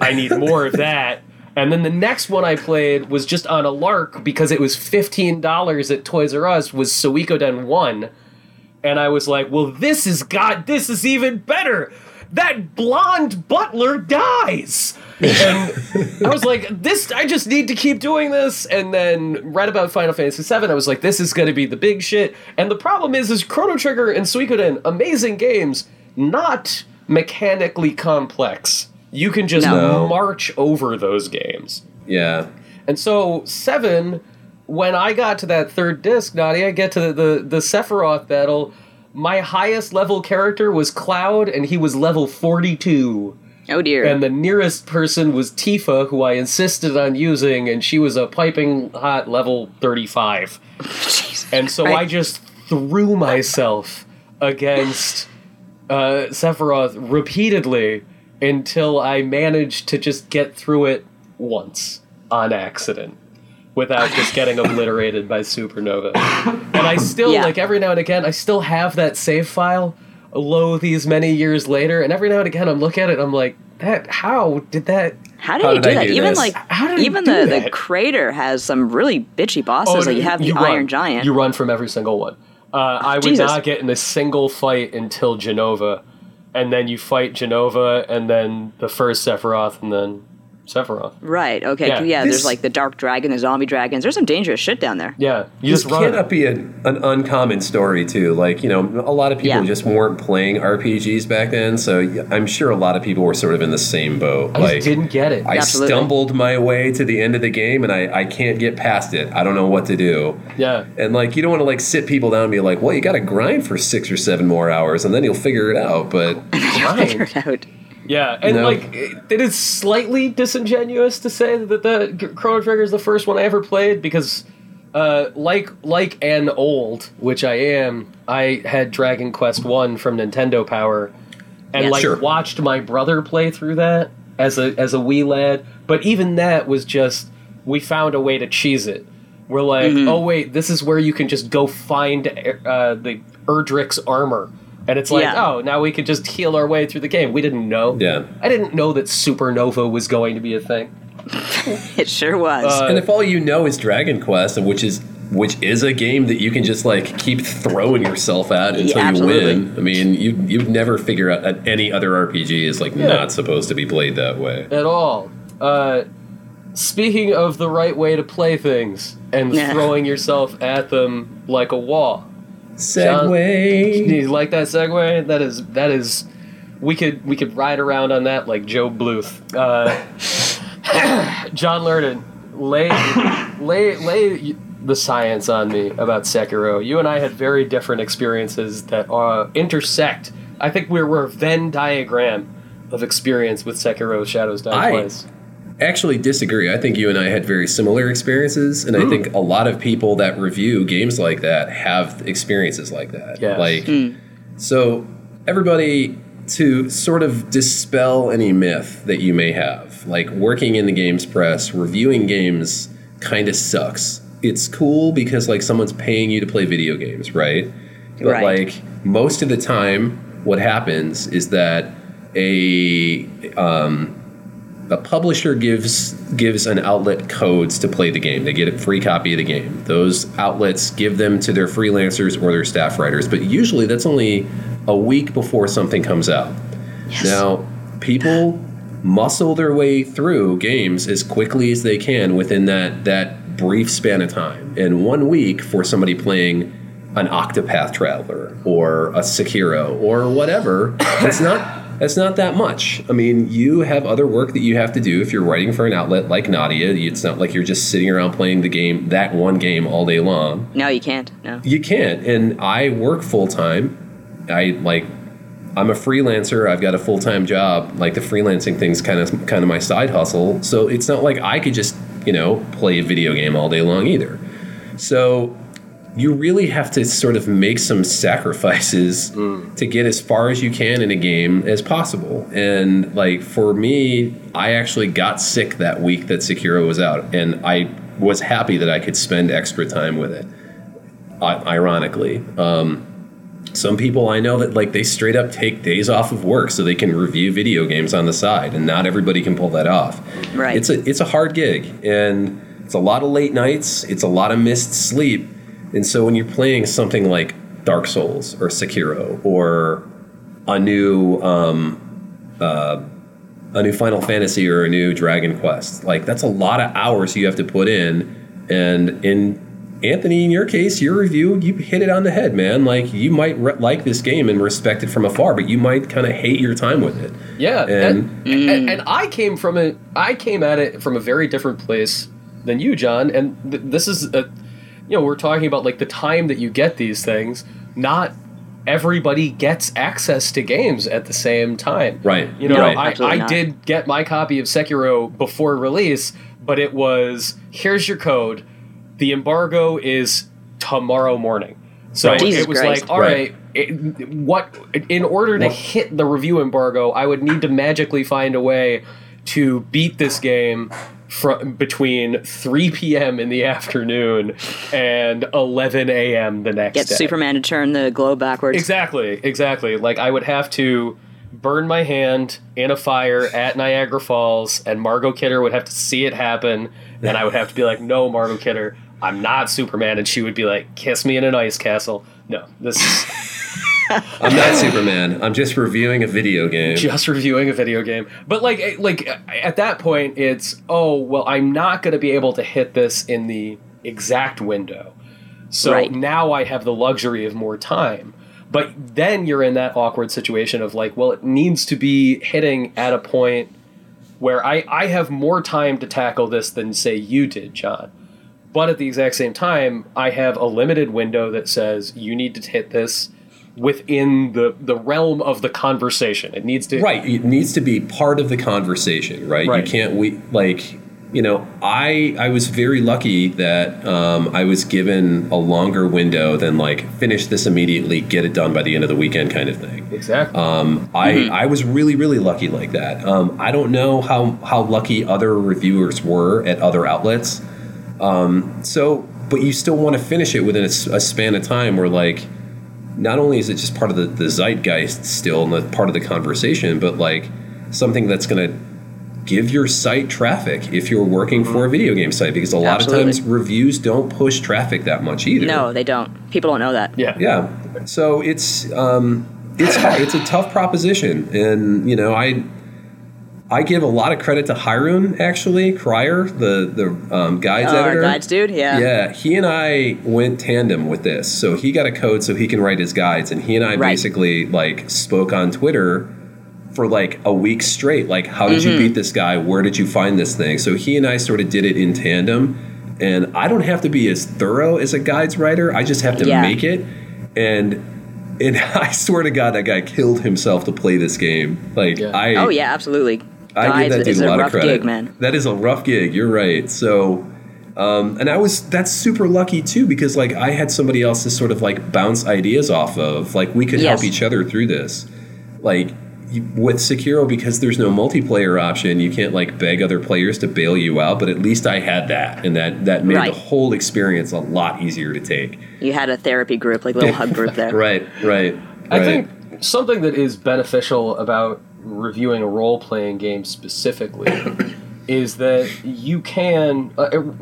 I need more of that. And then the next one I played was just on a lark because it was fifteen dollars at Toys R Us. Was Suikoden one, and I was like, well, this is God, this is even better. That blonde butler dies. And I was like, this, I just need to keep doing this. And then right about Final Fantasy VII, I was like, this is going to be the big shit. And the problem is, is Chrono Trigger and Suikoden, amazing games, not mechanically complex. You can just No. march over those games. Yeah. And so seven, when I got to that third disc, Nadia, I get to the, the the Sephiroth battle. My highest level character was Cloud, and he was level forty two. Oh dear. and the nearest person was Tifa, who I insisted on using, and she was a piping hot level 35. Jesus And so I just threw myself against uh, Sephiroth repeatedly until I managed to just get through it once on accident without just getting obliterated by Supernova. And I still, Yeah. like, every now and again, I still have that save file, lo these many years later, and every now and again I'm looking at it, I'm like, that, how did that How did How he did do I that? do even this? like How did even do the, the crater has some really bitchy bosses. like you have the run. Iron Giant. You run from every single one. Uh, I would Jesus. not get in a single fight until Jenova, and then you fight Jenova, and then the first Sephiroth, and then Sephiroth. Right. Okay. Yeah. Yeah. This- there's like the dark dragon, the zombie dragons. There's some dangerous shit down there. Yeah, you This just run. cannot be an, an uncommon story too. Like you know, a lot of people Yeah. just weren't playing RPGs back then, so I'm sure a lot of people were sort of in the same boat. I like just didn't get it. I Absolutely. stumbled my way to the end of the game, and I, I can't get past it. I don't know what to do. yeah, And like you don't want to like sit people down and be like, well, you got to grind for six or seven more hours, and then you'll figure it out. But Figure it out. Yeah, and No. like it, it is slightly disingenuous to say that the G- Chrono Trigger is the first one I ever played because, uh, like like an old, which I am, I had Dragon Quest One from Nintendo Power, and Yes. like Sure. watched my brother play through that as a as a wee lad. But even that was just we found a way to cheese it. We're like, Mm-hmm. oh wait, this is where you can just go find uh, the Erdrick's armor. And it's like, Yeah. oh, now we could just heal our way through the game. We didn't know. Yeah. I didn't know that Supernova was going to be a thing. It sure was. Uh, and if all you know is Dragon Quest, and which is which is a game that you can just like keep throwing yourself at until Yeah, you win. I mean, you you'd never figure out that any other RPG is like Yeah. not supposed to be played that way. At all. Uh, speaking of the right way to play things and Yeah. throwing yourself at them like a wall. Do Segway. you like that segue? That is that is we could we could ride around on that like Gob Bluth. Uh, John Lurden, lay lay lay the science on me about Sekiro. You and I had very different experiences that uh, intersect. I think we're we're a Venn diagram of experience with Sekiro Shadows Die Twice. Actually disagree. I think you and I had very similar experiences, and I think a lot of people that review games like that have experiences like that. Yes. Like, so everybody to sort of dispel any myth that you may have, like working in the games press, reviewing games kind of sucks. It's cool because like someone's paying you to play video games, right? But Right. like most of the time, what happens is that a um, a publisher gives gives an outlet codes to play the game. They get a free copy of the game. Those outlets give them to their freelancers or their staff writers, but usually that's only a week before something comes out. Now, people muscle their way through games as quickly as they can within that that brief span of time. And one week for somebody playing an Octopath Traveler or a Sekiro or whatever, it's not that's not that much. I mean, you have other work that you have to do if you're writing for an outlet like Nadia. It's not like you're just sitting around playing the game, that one game all day long. no, you can't. No. You can't. And I work full time. I like I'm a freelancer. I've got a full time job. Like the freelancing thing's kind of kind of my side hustle. So it's not like I could just you know play a video game all day long either. So you really have to sort of make some sacrifices to get as far as you can in a game as possible. And like for me, I actually got sick that week that Sekiro was out, and I was happy that I could spend extra time with it. I- Ironically, um, some people I know that like they straight up take days off of work so they can review video games on the side, and not everybody can pull that off. Right. It's a it's a hard gig, and it's a lot of late nights. It's a lot of missed sleep, and so when you're playing something like Dark Souls or Sekiro or a new um, uh, a new Final Fantasy or a new Dragon Quest, like that's a lot of hours you have to put in, and in Anthony, in your case, your review, you hit it on the head, man. Like you might re- like this game and respect it from afar, but you might kind of hate your time with it. Yeah, And- and, and and I came from a I came at it from a very different place than you, John. And th- this is a, you know, we're talking about like the time that you get these things, not everybody gets access to games at the same time. Right. You know, Right. I, I not. did get my copy of Sekiro before release, but it was here's your code. The embargo is tomorrow morning. So Right. Jesus it was Christ. like, all Right. right, it, what in order to hit the review embargo, I would need to magically find a way to beat this game from between 3 p.m. in the afternoon and 11 a.m. the next day. Get day. Superman to turn the globe backwards. Exactly, exactly. Like I would have to burn my hand in a fire at Niagara Falls, and Margot Kidder would have to see it happen, and I would have to be like, "No, Margot Kidder, I'm not Superman," and she would be like, "Kiss me in an ice castle." No, this is I'm not Superman. I'm just reviewing a video game. just reviewing a video game. But like, eh, like eh, at that point, it's oh well, I'm not going to be able to hit this in the exact window. So Right. now I have the luxury of more time. But then you're in that awkward situation of like, well, it needs to be hitting at a point where I, I have more time to tackle this than say you did, John. But at the exact same time, I have a limited window that says you need to hit this within the, the realm of the conversation. It needs to Right. It needs to be part of the conversation, right? Right. You can't we like you know, I I was very lucky that um, I was given a longer window than like finish this immediately, get it done by the end of the weekend kind of thing. exactly. Um, I I was really really lucky like that. Um, I don't know how how lucky other reviewers were at other outlets. Um, so, but you still want to finish it within a span of time where like not only is it just part of the, the zeitgeist still and the part of the conversation, but like something that's going to give your site traffic if you're working for a video game site because a lot Absolutely. of times reviews don't push traffic that much either. No, they don't. People don't know that. yeah. Yeah. So it's um, it's it's a tough proposition, and you know I I give a lot of credit to Hirun actually Cryer, the the um, guides Oh, our editor. guides dude? Yeah. Yeah, he and I went tandem with this. So he got a code so he can write his guides, and he and I Right. basically like spoke on Twitter for like a week straight. Like, how did Mm-hmm. you beat this guy? Where did you find this thing? So he and I sort of did it in tandem. And I don't have to be as thorough as a guides writer. I just have to Yeah. make it. And and I swear to God, that guy killed himself to play this game. Like Yeah. I Oh yeah, absolutely. I give that dude a a lot rough of credit. gig, man. That is a rough gig. You're right. So, um, and I was that's super lucky too because like I had somebody else to sort of like bounce ideas off of. Like we could Yes. help each other through this. Like with Sekiro, because there's no multiplayer option, you can't like beg other players to bail you out. But at least I had that, and that that made Right. the whole experience a lot easier to take. You had a therapy group, like a little hug group there. Right. Right. I right. think something that is beneficial about reviewing a role playing game specifically is that you can. Uh, uh,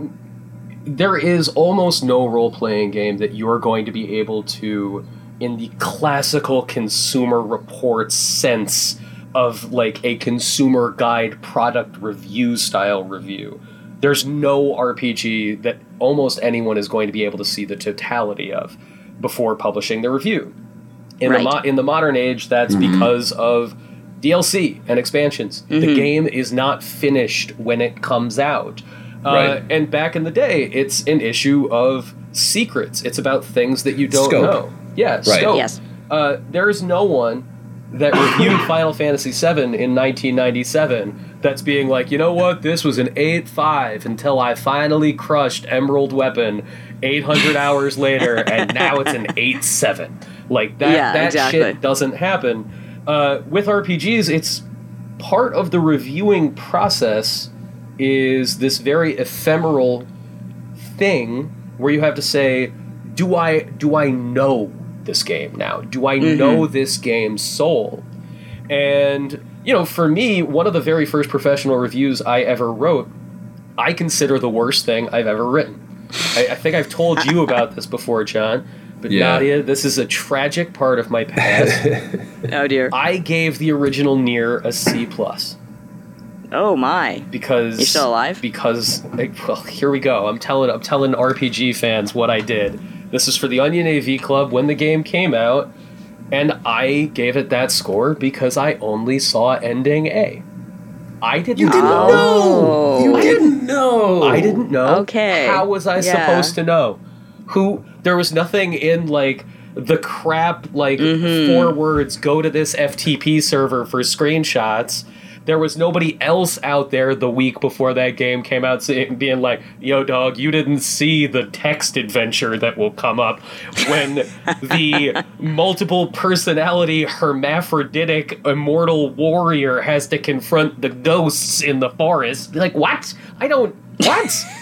there is almost no role playing game that you're going to be able to, in the classical consumer report sense of like a consumer guide product review style review. There's no RPG that almost anyone is going to be able to see the totality of before publishing the review. In the mo- in the modern age, that's because of DLC and expansions. The game is not finished when it comes out. Uh, Right. and back in the day, it's an issue of secrets. It's about things that you don't Scope. know. Yeah, Right. scope. Yes. Uh, there is no one that reviewed Final Fantasy VII in 1997 that's being like, you know what, this was an 8-5 until I finally crushed Emerald Weapon 800 hours later, and now it's an 8-7. Like, that, Yeah, that exactly. shit doesn't happen. Uh, with RPGs, it's part of the reviewing process is this very ephemeral thing where you have to say, do I do I know this game now? Do I know this game's soul? And you know, for me, one of the very first professional reviews I ever wrote, I consider the worst thing I've ever written. I, I think I've told you about this before, John. But Yeah. Nadia, this is a tragic part of my past. Oh dear. I gave the original NieR a C plus Oh my. because You're still alive? Because well, here we go. I'm telling I'm telling RPG fans what I did. This is for the Onion AV Club when the game came out, and I gave it that score because I only saw ending A. I didn't, You didn't know. Oh. know. You oh. didn't know. I didn't know. Okay. How was I Yeah. supposed to know? Who? There was nothing in like the crap like mm-hmm. four words go to this FTP server for screenshots. There was nobody else out there the week before that game came out saying, being like, "Yo, dog, you didn't see the text adventure that will come up when the multiple personality hermaphroditic immortal warrior has to confront the ghosts in the forest." Like, what? I don't. What?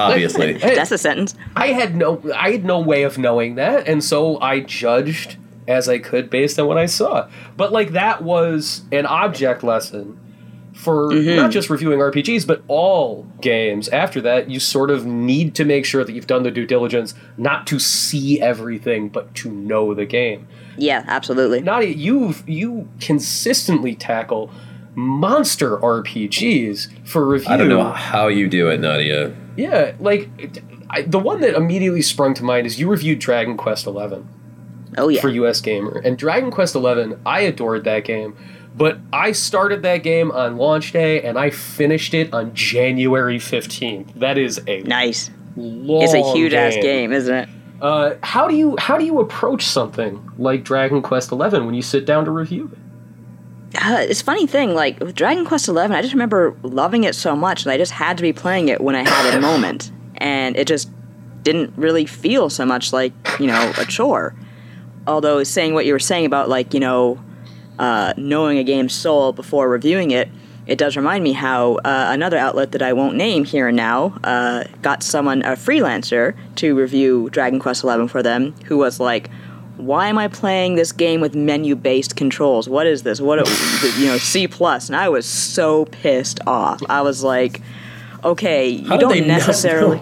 Obviously. Hey, That's a sentence. I had no I had no way of knowing that, and so I judged as I could based on what I saw. But like that was an object lesson for mm-hmm. not just reviewing RPGs, but all games. After that, you sort of need to make sure that you've done the due diligence, not to see everything, but to know the game. Yeah, absolutely. Nadia, you you consistently tackle monster RPGs for review. I don't know how you do it, Nadia. Yeah, like it- I, the one that immediately sprung to mind is you reviewed Dragon Quest XI Oh yeah. for US Gamer, and Dragon Quest XI, I adored that game, but I started that game on launch day and I finished it on January fifteenth. That is a Nice. It's a huge ass game, isn't it? Uh, how do you how do you approach something like Dragon Quest XI when you sit down to review it? Uh, it's a funny thing, like with Dragon Quest XI, I just remember loving it so much that I just had to be playing it when I had a moment, and it just didn't really feel so much like you know a chore. Although saying what you were saying about like you know uh, knowing a game's soul before reviewing it, it does remind me how uh, another outlet that I won't name here and now uh, got someone a freelancer to review Dragon Quest XI for them, who was like, "Why am I playing this game with menu-based controls? What is this? What you know C plus?" And I was so pissed off. I was like, "Okay, you How don't they necessarily."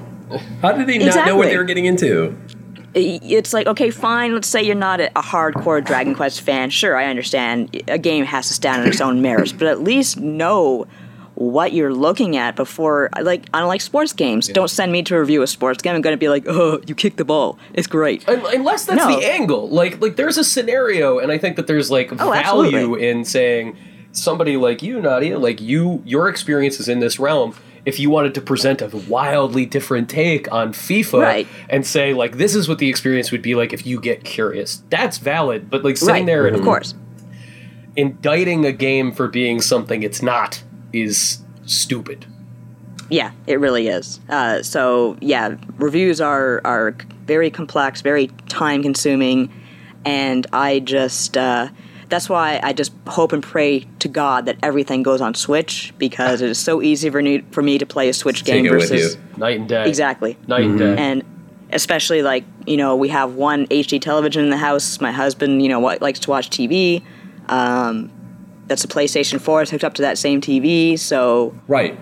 How did they not know what they were getting into? it's like okay fine let's say you're not a, a hardcore dragon quest fan sure i understand a game has to stand on its own merits but at least know what you're looking at before like unlike sports games don't send me to review a sports game i'm going to be like oh you kick the ball it's great Unless that's No. the angle. Like like there's a scenario and I think that there's like Oh, value absolutely. in saying somebody like you, Nadia, like you your experiences in this realm, if you wanted to present a wildly different take on FIFA Right. and say like this is what the experience would be like if you get curious. That's valid. But like sitting right there of course indicting a game for being something it's not is stupid. Yeah, it really is. Uh, so yeah, reviews are are very complex, very time consuming, and I just uh, that's why I just hope and pray to God that everything goes on Switch because it is so easy for me for me to play a Switch Take game it with versus you. Night and day. exactly. Night and day. And especially like you know we have one HD television in the house. My husband you know likes to watch TV. Um, that's a PlayStation 4. It's hooked up to that same TV, so Right.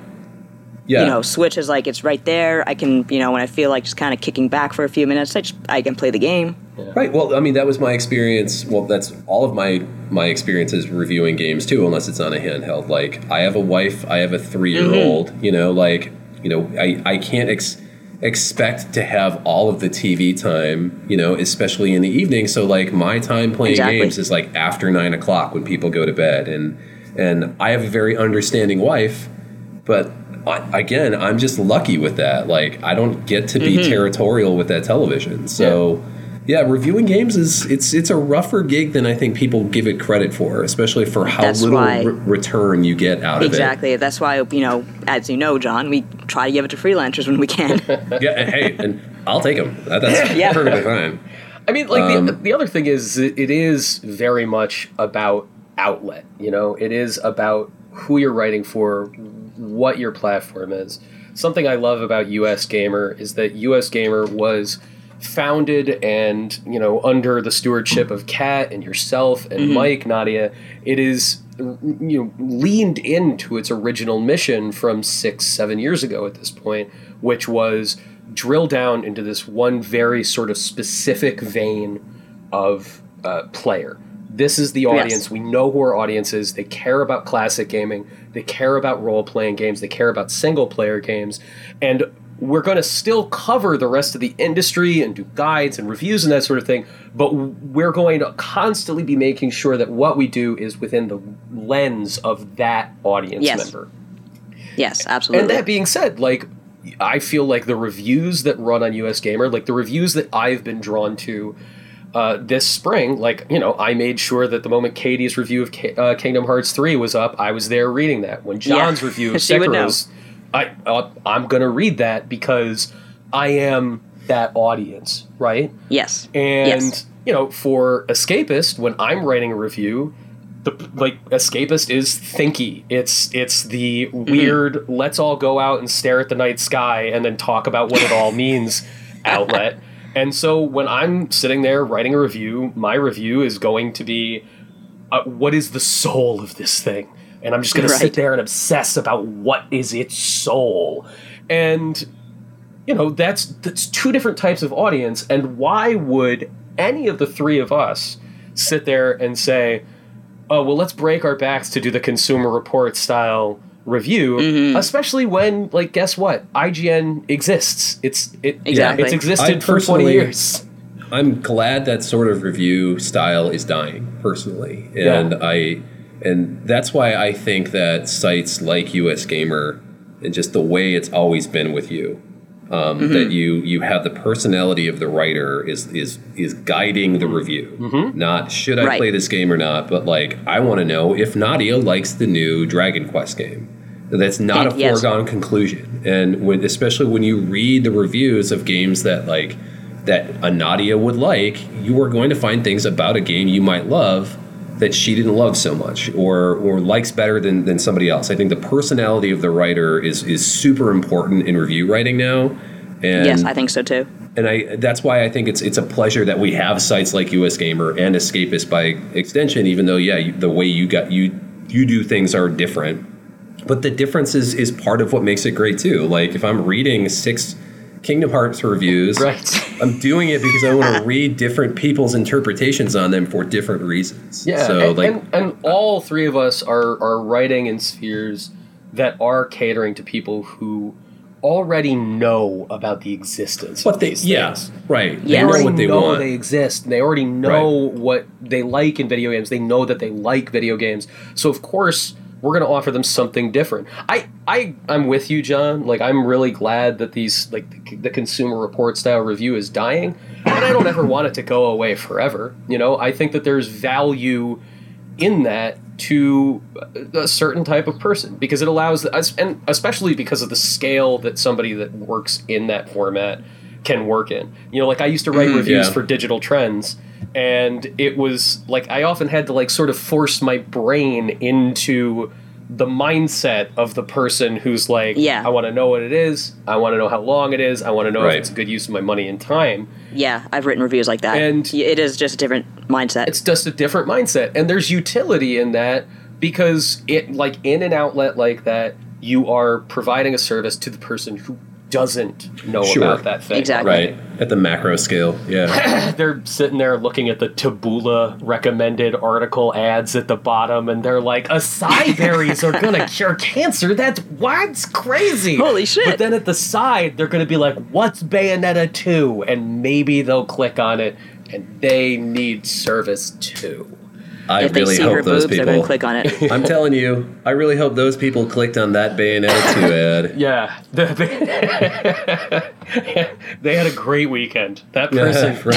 Yeah. you know, Switch is like it's right there. I can, you know, when I feel like just kind of kicking back for a few minutes, I just I can play the game. Right. Well, I mean, that was my experience. Well, that's all of my my experiences reviewing games too, unless it's on a handheld. Like, I have a wife, I have a three year old. Mm-hmm. You know, like, you know, I I can't ex- expect to have all of the TV time. You know, especially in the evening. So, like, my time playing Exactly. games is like after nine o'clock when people go to bed, and and I have a very understanding wife, but. I, again, I'm just lucky with that. Like, I don't get to be Mm-hmm. territorial with that television. So, yeah, reviewing games is it's it's a rougher gig than I think people give it credit for, especially for how That's little why- re- return you get out Exactly. Of it. Exactly. That's why you know, as you know, John, we try to give it to freelancers when we can. Yeah, and hey, and I'll take them. That's Yeah. perfectly fine. I mean, like the, Um, the other thing is, it it is very much about outlet. You know, it is about who you're writing for, what your platform is. Something I love about US Gamer is that US Gamer was founded and you know under the stewardship of Kat and yourself and Mike Nadia. It is you know leaned into its original mission from six seven years ago at this point, which was drill down into this one very sort of specific vein of uh, player. This is the audience. We know who our audience is. They care about classic gaming. They care about role playing games. They care about single player games. And we're going to still cover the rest of the industry and do guides and reviews and that sort of thing. But we're going to constantly be making sure that what we do is within the lens of that audience Yes. member. yes, absolutely. And that being said, like I feel like the reviews that run on US Gamer, like the reviews that I've been drawn to, uh, this spring, like you know, I made sure that the moment Katie's review of Ki- uh, Kingdom Hearts three was up, I was there reading that. When John's Yeah, review of she would know. Sekiro's, I uh, I'm gonna read that because I am that audience, right? Yes. And yes. you know, for Escapist, when I'm writing a review, the like Escapist is thinky. It's it's the Mm-hmm. weird. Let's all go out and stare at the night sky and then talk about what it all means outlet. And so when I'm sitting there writing a review, my review is going to be, uh, what is the soul of this thing? And I'm just going to sit there and obsess about what is its soul. And you know that's that's two different types of audience and why would any of the three of us sit there and say oh well let's break our backs to do the consumer report style review Mm-hmm. especially when like guess what ign exists it's it Exactly. it's existed for 20 years I'm glad that sort of review style is dying personally, and Yeah. I and that's why I think that sites like US Gamer and just the way it's always been with you, um, Mm-hmm. that you you have the personality of the writer is is is guiding the review, Mm-hmm. not should I Right. play this game or not, but like I want to know if Nadia likes the new Dragon Quest game. That's not a Yes. foregone conclusion, and when, especially when you read the reviews of games that like that a Nadia would like, you are going to find things about a game you might love that she didn't love so much or or likes better than, than somebody else. I think the personality of the writer is is super important in review writing now. And yes, I think so too. and I that's why I think it's it's a pleasure that we have sites like US Gamer and Escapist by extension. Even though yeah, you, the way you got you you do things are different, but the difference is is part of what makes it great too. Like if I'm reading six Kingdom Hearts reviews, right I'm doing it because I want to read different people's interpretations on them for different reasons. Yeah, So and, like and, and all three of us are are writing in spheres that are catering to people who already know about the existence what of they these yeah right. They Yes. know already what they know want. they exist. and They already know what they like in video games. They know that they like video games. So of course we're going to offer them something different. I I I'm with you, John. Like I'm really glad that these like the, the consumer report style review is dying, but I don't ever want it to go away forever. You know, I think that there's value in that to a certain type of person because it allows us and especially because of the scale that somebody that works in that format can work in you know like i used to write mm, reviews Yeah. for digital trends and it was like i often had to like sort of force my brain into the mindset of the person who's like Yeah. i want to know what it is i want to know how long it is i want to know Right. if it's a good use of my money and time Yeah, I've written reviews like that. And- it is just a different mindset. it's just a different mindset and there's utility in that because it like in an outlet like that you are providing a service to the person who doesn't know Sure. about that thing Exactly. right at the macro scale. Yeah. they're sitting there looking at the Taboola recommended article ads at the bottom and they're like acai berries are gonna cure cancer that's what's crazy Holy shit. but then at the side they're gonna be like what's bayonetta 2 and maybe they'll click on it and they need service too I if they really see hope her those boobs, they're going people to click on it. I'm telling you, I really hope those people clicked on that Bayonetta 2 ad. Yeah, the- they had a great weekend. That person, right.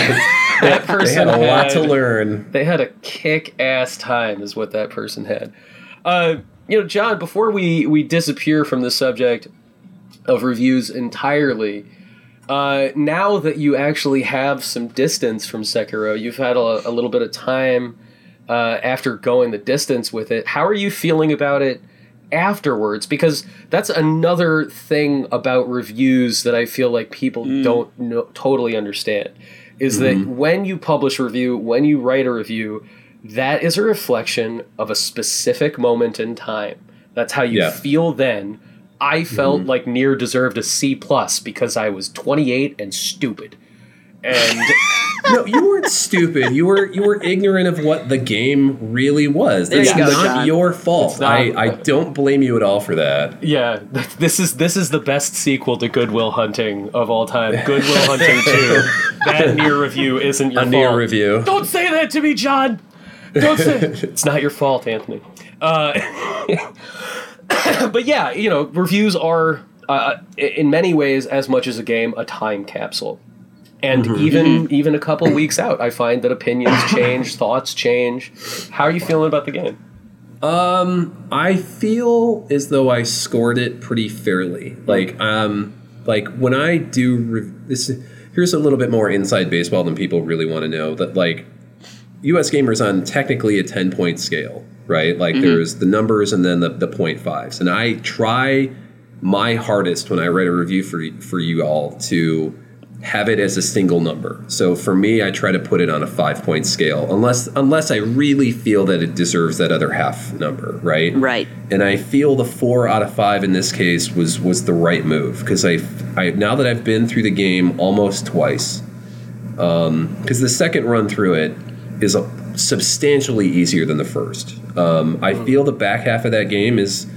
that They person had a lot to learn. They had a kick-ass time, is what that person had. Uh, you know, John. Before we we disappear from the subject of reviews entirely, uh, now that you actually have some distance from Sekiro, you've had a, a little bit of time uh, after going the distance with it. How are you feeling about it afterwards? Because that's another thing about reviews that I feel like people mm. don't know, totally understand. Is that mm-hmm. when you publish a review, when you write a review, that is a reflection of a specific moment in time. That's how you Yeah. feel then. I felt mm-hmm. like NieR deserved a C plus because I was 28 and stupid. And No, you weren't stupid. You were you were ignorant of what the game really was. There That's you go, not John. your fault. Not- I, I don't blame you at all for that. yeah, this is this is the best sequel to Goodwill Hunting of all time. Goodwill Hunting 2. That NieR review isn't your A fault. NieR review. Don't say that to me, John. Don't say it's not your fault, Anthony. Uh, but yeah, you know, reviews are uh, in many ways, as much as a game, a time capsule. And mm-hmm. even mm-hmm. even a couple weeks out, I find that opinions change, thoughts change. How are you feeling about the game? Um, I feel as though I scored it pretty fairly. Like, um, like when I do re- this, here's a little bit more inside baseball than people really want to know. That like, U.S. gamers on technically a ten point scale, right? Like, mm-hmm. there's the numbers and then the the point fives, and I try my hardest when I write a review for for you all to have it as a single number. So for me, I try to put it on a five point scale, unless unless I really feel that it deserves that other half number, right? Right. And I feel the four out of five in this case was was the right move because I, I now that I've been through the game almost twice, because the second run through it is a, substantially easier than the first. Um, I feel the back half of that game is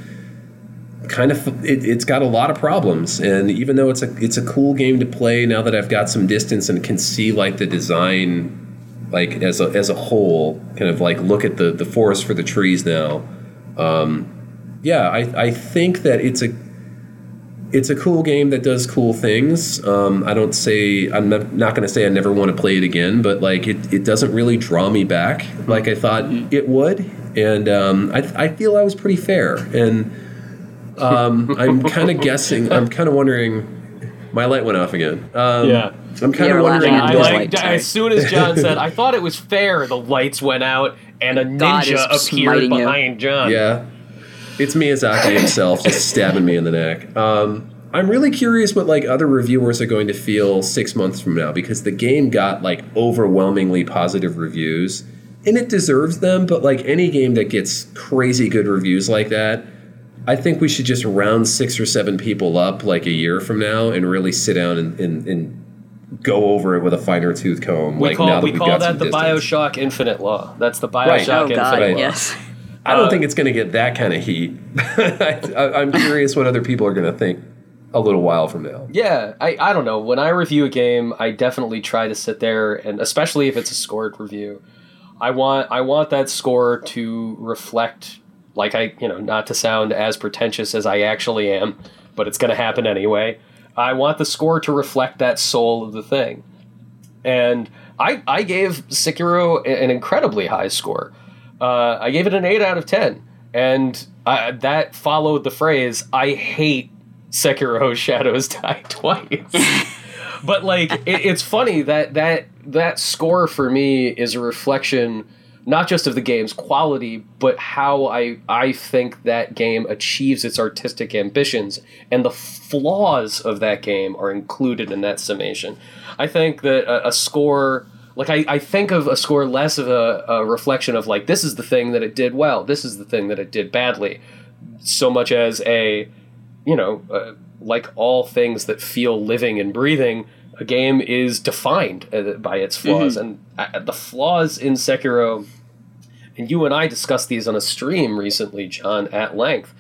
kind of it, it's got a lot of problems and even though it's a it's a cool game to play now that I've got some distance and can see like the design like as a as a whole kind of like look at the the forest for the trees now um yeah I I think that it's a it's a cool game that does cool things. Um, I don't say I'm not, not going to say I never want to play it again, but like it, it doesn't really draw me back like I thought it would, and um, I, I feel I was pretty fair. And um, I'm kind of guessing. I'm kind of wondering. My light went off again. Um, Yeah. I'm kind of wondering. laughing I like as soon as John said, "I thought it was fair," the lights went out and a God ninja appeared smiting you. behind John. Yeah, it's Miyazaki himself just stabbing me in the neck. Um, I'm really curious what like other reviewers are going to feel six months from now because the game got like overwhelmingly positive reviews, and it deserves them. But like any game that gets crazy good reviews like that, I think we should just round six or seven people up like a year from now and really sit down and, and, and go over it with a finer tooth comb. We like call now that we call that the distance. Bioshock Infinite Law. That's the Bioshock Right. Bioshock Oh Infinite God, Law. yes. I don't Uh, think it's going to get that kind of heat. I, I, I'm curious what other people are going to think a little while from now. Yeah, I, I don't know. When I review a game, I definitely try to sit there and especially if it's a scored review, I want I want that score to reflect like I, you know, not to sound as pretentious as I actually am, but it's going to happen anyway. I want the score to reflect that soul of the thing. And I I gave Sekiro an incredibly high score. Uh, I gave it an 8 out of 10. And I, that followed the phrase I hate Sekiro Shadows Die Twice. but like it, it's funny that that that score for me is a reflection not just of the game's quality but how I I think that game achieves its artistic ambitions and the flaws of that game are included in that summation. I think that a, a score like I, I think of a score less of a, a reflection of like this is the thing that it did well this is the thing that it did badly so much as a you know, uh, like all things that feel living and breathing, a game is defined uh, by its flaws. And uh, the flaws in Sekiro, and you and I discussed these on a stream recently, John, at length.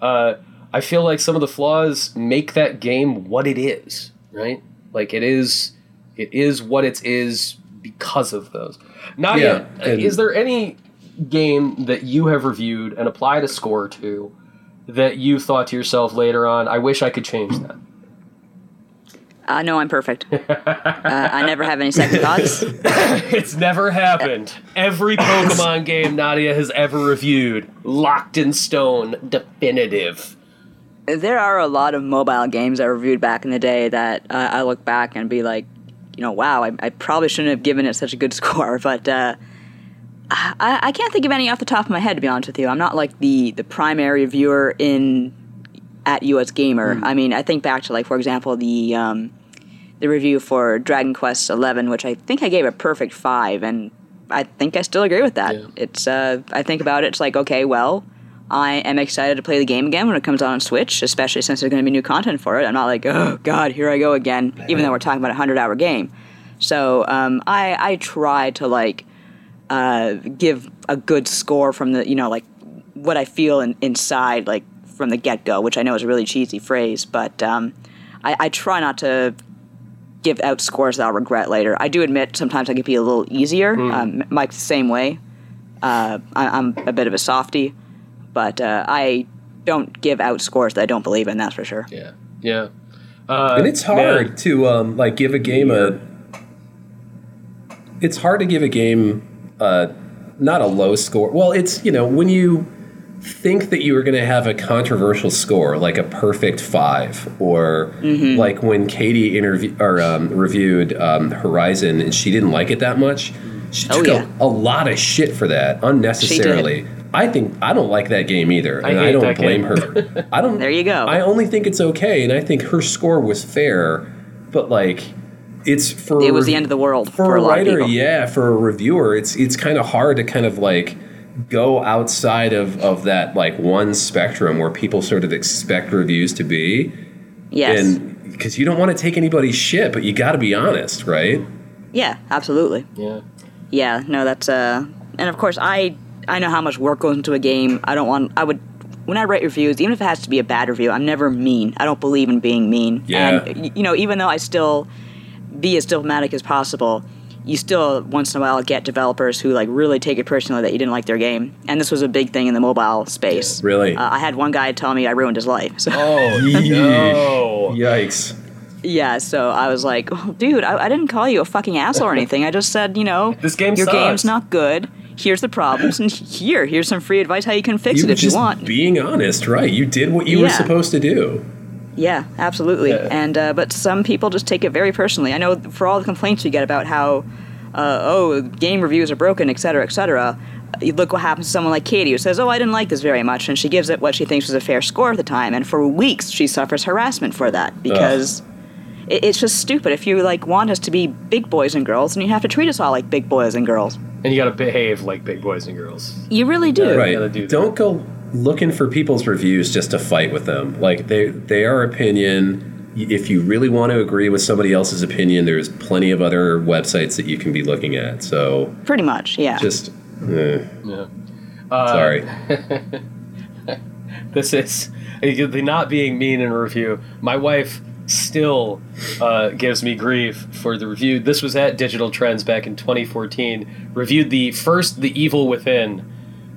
Uh, I feel like some of the flaws make that game what it is, right? Like it is, it is what it is because of those. Not Yeah, and- is there any game that you have reviewed and applied a score to that you thought to yourself later on, I wish I could change that? Uh, no, I'm perfect. uh, I never have any second thoughts. It's never happened. Every Pokemon game Nadia has ever reviewed, locked in stone, definitive. There are a lot of mobile games I reviewed back in the day that uh, I look back and be like, you know, wow, I, I probably shouldn't have given it such a good score, but uh, I, I can't think of any off the top of my head. To be honest with you, I'm not like the the primary viewer in at US Gamer. I mean, I think back to like, for example, the um, the review for Dragon Quest XI, which I think I gave a perfect five, and I think I still agree with that. Yeah. It's uh, I think about it, it's like okay, well, I am excited to play the game again when it comes out on Switch, especially since there's going to be new content for it. I'm not like, oh god, here I go again, even though we're talking about a hundred hour game. So um, I I try to like uh, give a good score from the you know like what I feel in, inside like from the get go, which I know is a really cheesy phrase, but um, I, I try not to give out scores that I'll regret later. I do admit sometimes I can be a little easier. Um, Mike's the same way. Uh, I, I'm a bit of a softy, but uh, I don't give out scores that I don't believe in. That's for sure. Yeah. Yeah. Uh, and it's hard man, to um, like give a game a it's hard to give a game uh, not a low score. Well, it's you know when you think that you were going to have a controversial score like a perfect five or like when katie interview or um, reviewed um, horizon and she didn't like it that much she Oh, took yeah. a, a lot of shit for that unnecessarily i think i don't like that game either I and i, don't blame game. her i don't There you go. i only think it's okay and i think her score was fair but like it's for It was the end of the world for, for a a lot of writer people. yeah for a reviewer it's it's kind of hard to kind of like go outside of of that like one spectrum where people sort of expect reviews to be Yes. and because you don't want to take anybody's shit but you got to be honest right yeah, absolutely. Yeah. Yeah, no, that's uh, and of course I I know how much work goes into a game. I don't want I would when I write reviews, even if it has to be a bad review, I'm never mean. I don't believe in being mean. Yeah. And you know, even though I still be as diplomatic as possible, you still once in a while get developers who like really take it personally that you didn't like their game. And this was a big thing in the mobile space. Really? Uh, I had one guy tell me I ruined his life. So Oh no. yikes Yeah, so I was like, oh, dude, I, I didn't call you a fucking asshole or anything. I just said, you know, This game your sucks." game's not good. Here's the problems, and here, here's some free advice how you can fix you it were if you want. being honest right you did what you were supposed to do yeah, absolutely. Yeah. And uh, but some people just take it very personally. I know for all the complaints you get about how, uh, oh, game reviews are broken, et cetera, et cetera. You look what happens to someone like Katie who says, "Oh, I didn't like this very much," and she gives it what she thinks was a fair score at the time, and for weeks she suffers harassment for that because it, it's just stupid. If you like want us to be big boys and girls, and you have to treat us all like big boys and girls. And you gotta behave like big boys and girls. You really do. Yeah. right do don't go looking for people's reviews just to fight with them like they they are opinion if you really want to agree with somebody else's opinion there's plenty of other websites that you can be looking at so Pretty much, yeah. just eh, Yeah. sorry This is the not being mean in a review. My wife still uh, gives me grief for the review. This was at Digital Trends back in 2014. Reviewed the first The Evil Within,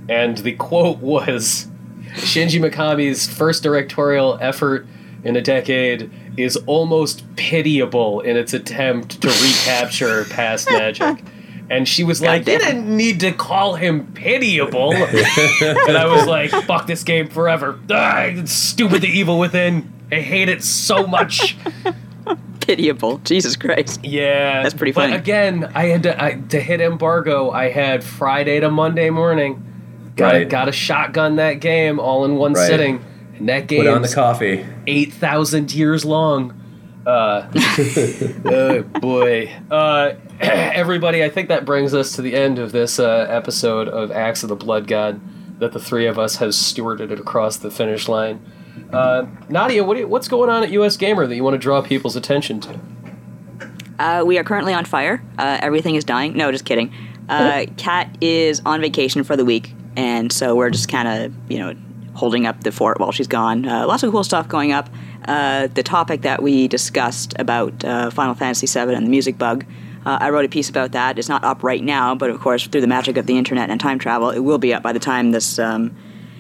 and the quote was Shinji Mikami's first directorial effort in a decade is almost pitiable in its attempt to recapture past magic. And she was like, "You Goddamn. didn't need to call him pitiable." and I was like, "Fuck this game forever." Ah, it's stupid, the evil within. I hate it so much. Pitiable. Jesus Christ. Yeah, That's pretty funny. But funny. again, I had to I, to hit embargo. I had Friday to Monday morning. Got Right. got to shotgun that game all in one Right. sitting, and that game put on the coffee eight thousand years long. Uh, oh boy. Uh, everybody, I think that brings us to the end of this uh, episode of Axe of the Blood God that the three of us has stewarded it across the finish line. Uh, Nadia, what you, what's going on at US Gamer that you want to draw people's attention to? Uh, we are currently on fire. Uh, everything is dying. No, just kidding. Uh, Kat is on vacation for the week, and so we're just kind of, you know, holding up the fort while she's gone. Uh, lots of cool stuff going up. Uh, the topic that we discussed about uh, Final Fantasy VII and the music bug, uh, I wrote a piece about that. It's not up right now, but of course, through the magic of the internet and time travel, it will be up by the time this um,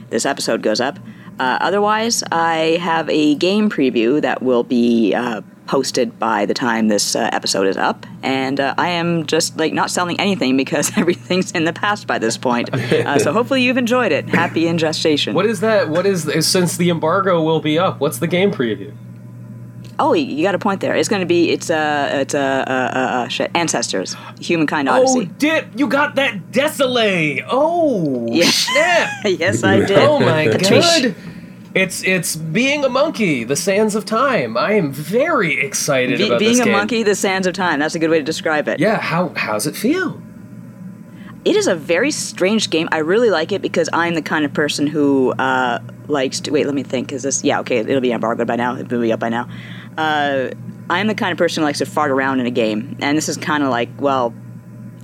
this episode goes up. Uh, otherwise, I have a game preview that will be uh, posted by the time this uh, episode is up, and uh, I am just like not selling anything because everything's in the past by this point. Uh, so hopefully you've enjoyed it. Happy in gestation. What is that? What is since the embargo will be up? What's the game preview? oh, you you got a point there. It's going to be it's uh it's uh, uh, uh, uh shit, ancestors, humankind odyssey. Oh, dip! You got that Desolate. Oh, Yeah. snap! yes, I did. Oh my Patrice. god! It's it's being a monkey, the sands of time. I am very excited Be- about being a game. monkey, the sands of time. That's a good way to describe it. Yeah, how how's it feel? It is a very strange game. I really like it because I'm the kind of person who uh, likes to. Wait, let me think. Is this. Yeah, okay, it'll be embargoed by now. It'll be up by now. Uh, I'm the kind of person who likes to fart around in a game. And this is kind of like, well,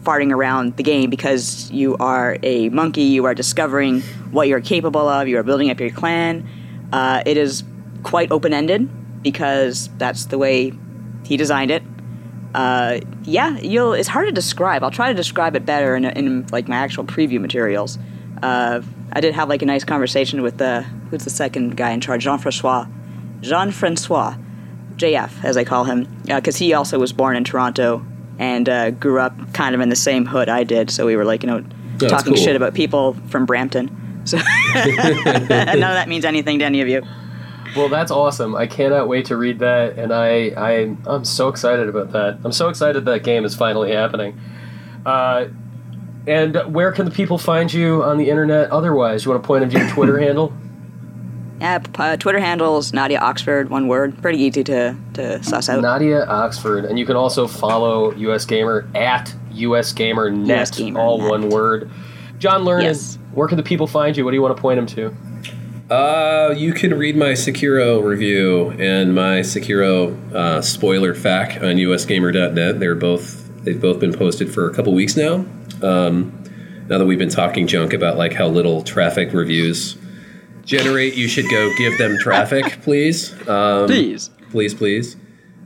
farting around the game because you are a monkey, you are discovering what you're capable of, you are building up your clan. Uh, it is quite open ended because that's the way he designed it. Uh, yeah, you'll. It's hard to describe. I'll try to describe it better in, in like my actual preview materials. Uh, I did have like a nice conversation with the who's the second guy in charge, Jean Francois, Jean Francois, JF as I call him, because he also was born in Toronto and uh, grew up kind of in the same hood I did. So we were like, you know, that's talking cool. shit about people from Brampton. So none of that means anything to any of you. Well, that's awesome. I cannot wait to read that, and I, I I'm so excited about that. I'm so excited that game is finally happening. Uh, and where can the people find you on the internet? Otherwise, you want to point them to your Twitter handle? Yeah, uh, Twitter handles Nadia Oxford, one word. Pretty easy to, to suss out. Nadia Oxford, and you can also follow US Gamer at US Gamer Net, US Gamer all Net. one word. John Learned, Yes. where can the people find you? What do you want to point them to? Uh, you can read my Sekiro review and my Sekiro uh, spoiler FAQ on usgamer.net. They're both they've both been posted for a couple weeks now. Um, now that we've been talking junk about like how little traffic reviews generate, you should go give them traffic, please. Um, Please. please, please.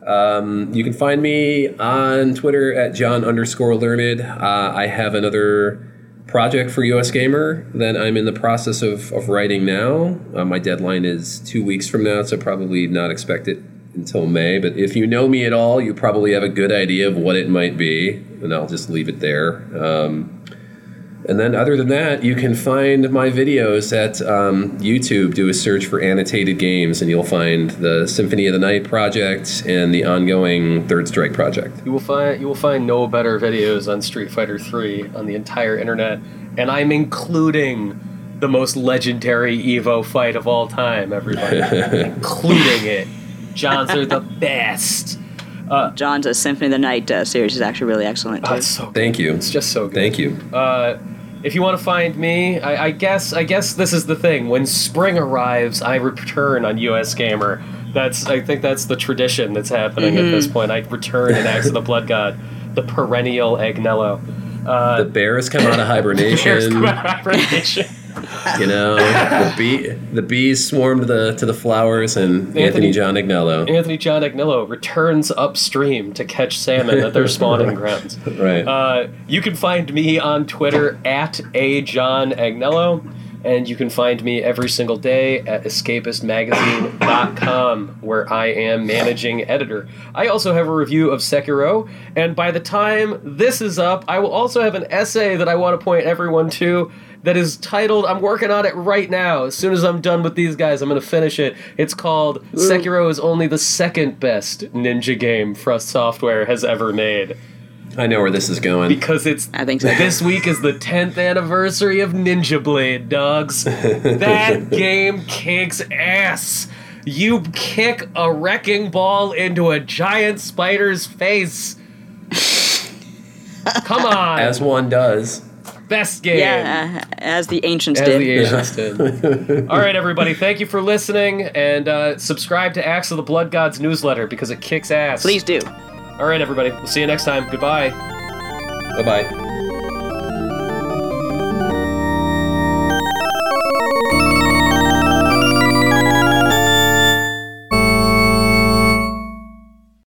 Um, you can find me on Twitter at John underscore learned. Uh, I have another project for US Gamer that I'm in the process of, of writing now. Uh, my deadline is two weeks from now, so probably not expect it until May. But if you know me at all, you probably have a good idea of what it might be, and I'll just leave it there. Um, and then, other than that, you can find my videos at um, YouTube. Do a search for annotated games, and you'll find the Symphony of the Night project and the ongoing Third Strike project. You will find you will find no better videos on Street Fighter 3 on the entire internet, and I'm including the most legendary Evo fight of all time, everybody. including it. John's are the best. John's uh, Symphony of the Night uh, series is actually really excellent too. Oh, so good. Thank you. It's just so good. Thank you. Uh, if you want to find me, I, I guess I guess this is the thing. When spring arrives, I return on US Gamer. That's I think that's the tradition that's happening at this point. I return in Axe of the Blood God, the perennial Agnello. The bears come out of hibernation. You know, the bee, the bees swarmed to the to the flowers, and Anthony, Anthony- John Agnello. Anthony John Agnello returns upstream to catch salmon at their spawning grounds. Right. Uh, you can find me on Twitter at a John Agnello, and you can find me every single day at escapistmagazine.com, where I am managing editor. I also have a review of Sekiro, and by the time this is up, I will also have an essay that I want to point everyone to. That is titled, I'm working on it right now. As soon as I'm done with these guys, I'm going to finish it. It's called Sekiro is only the second best ninja game From Software has ever made I know where this is going. because it's I think so. this week is the 10th anniversary of Ninja Blade, dogs. that game kicks ass. You kick a wrecking ball into a giant spider's face. Come on, As one does. best game. yeah, uh, as the ancients As did. the Asians did. All right, everybody, thank you for listening, and uh, subscribe to Axe of the Blood Gods newsletter because it kicks ass. Please do. All right, everybody, we'll see you next time. Goodbye. Bye bye.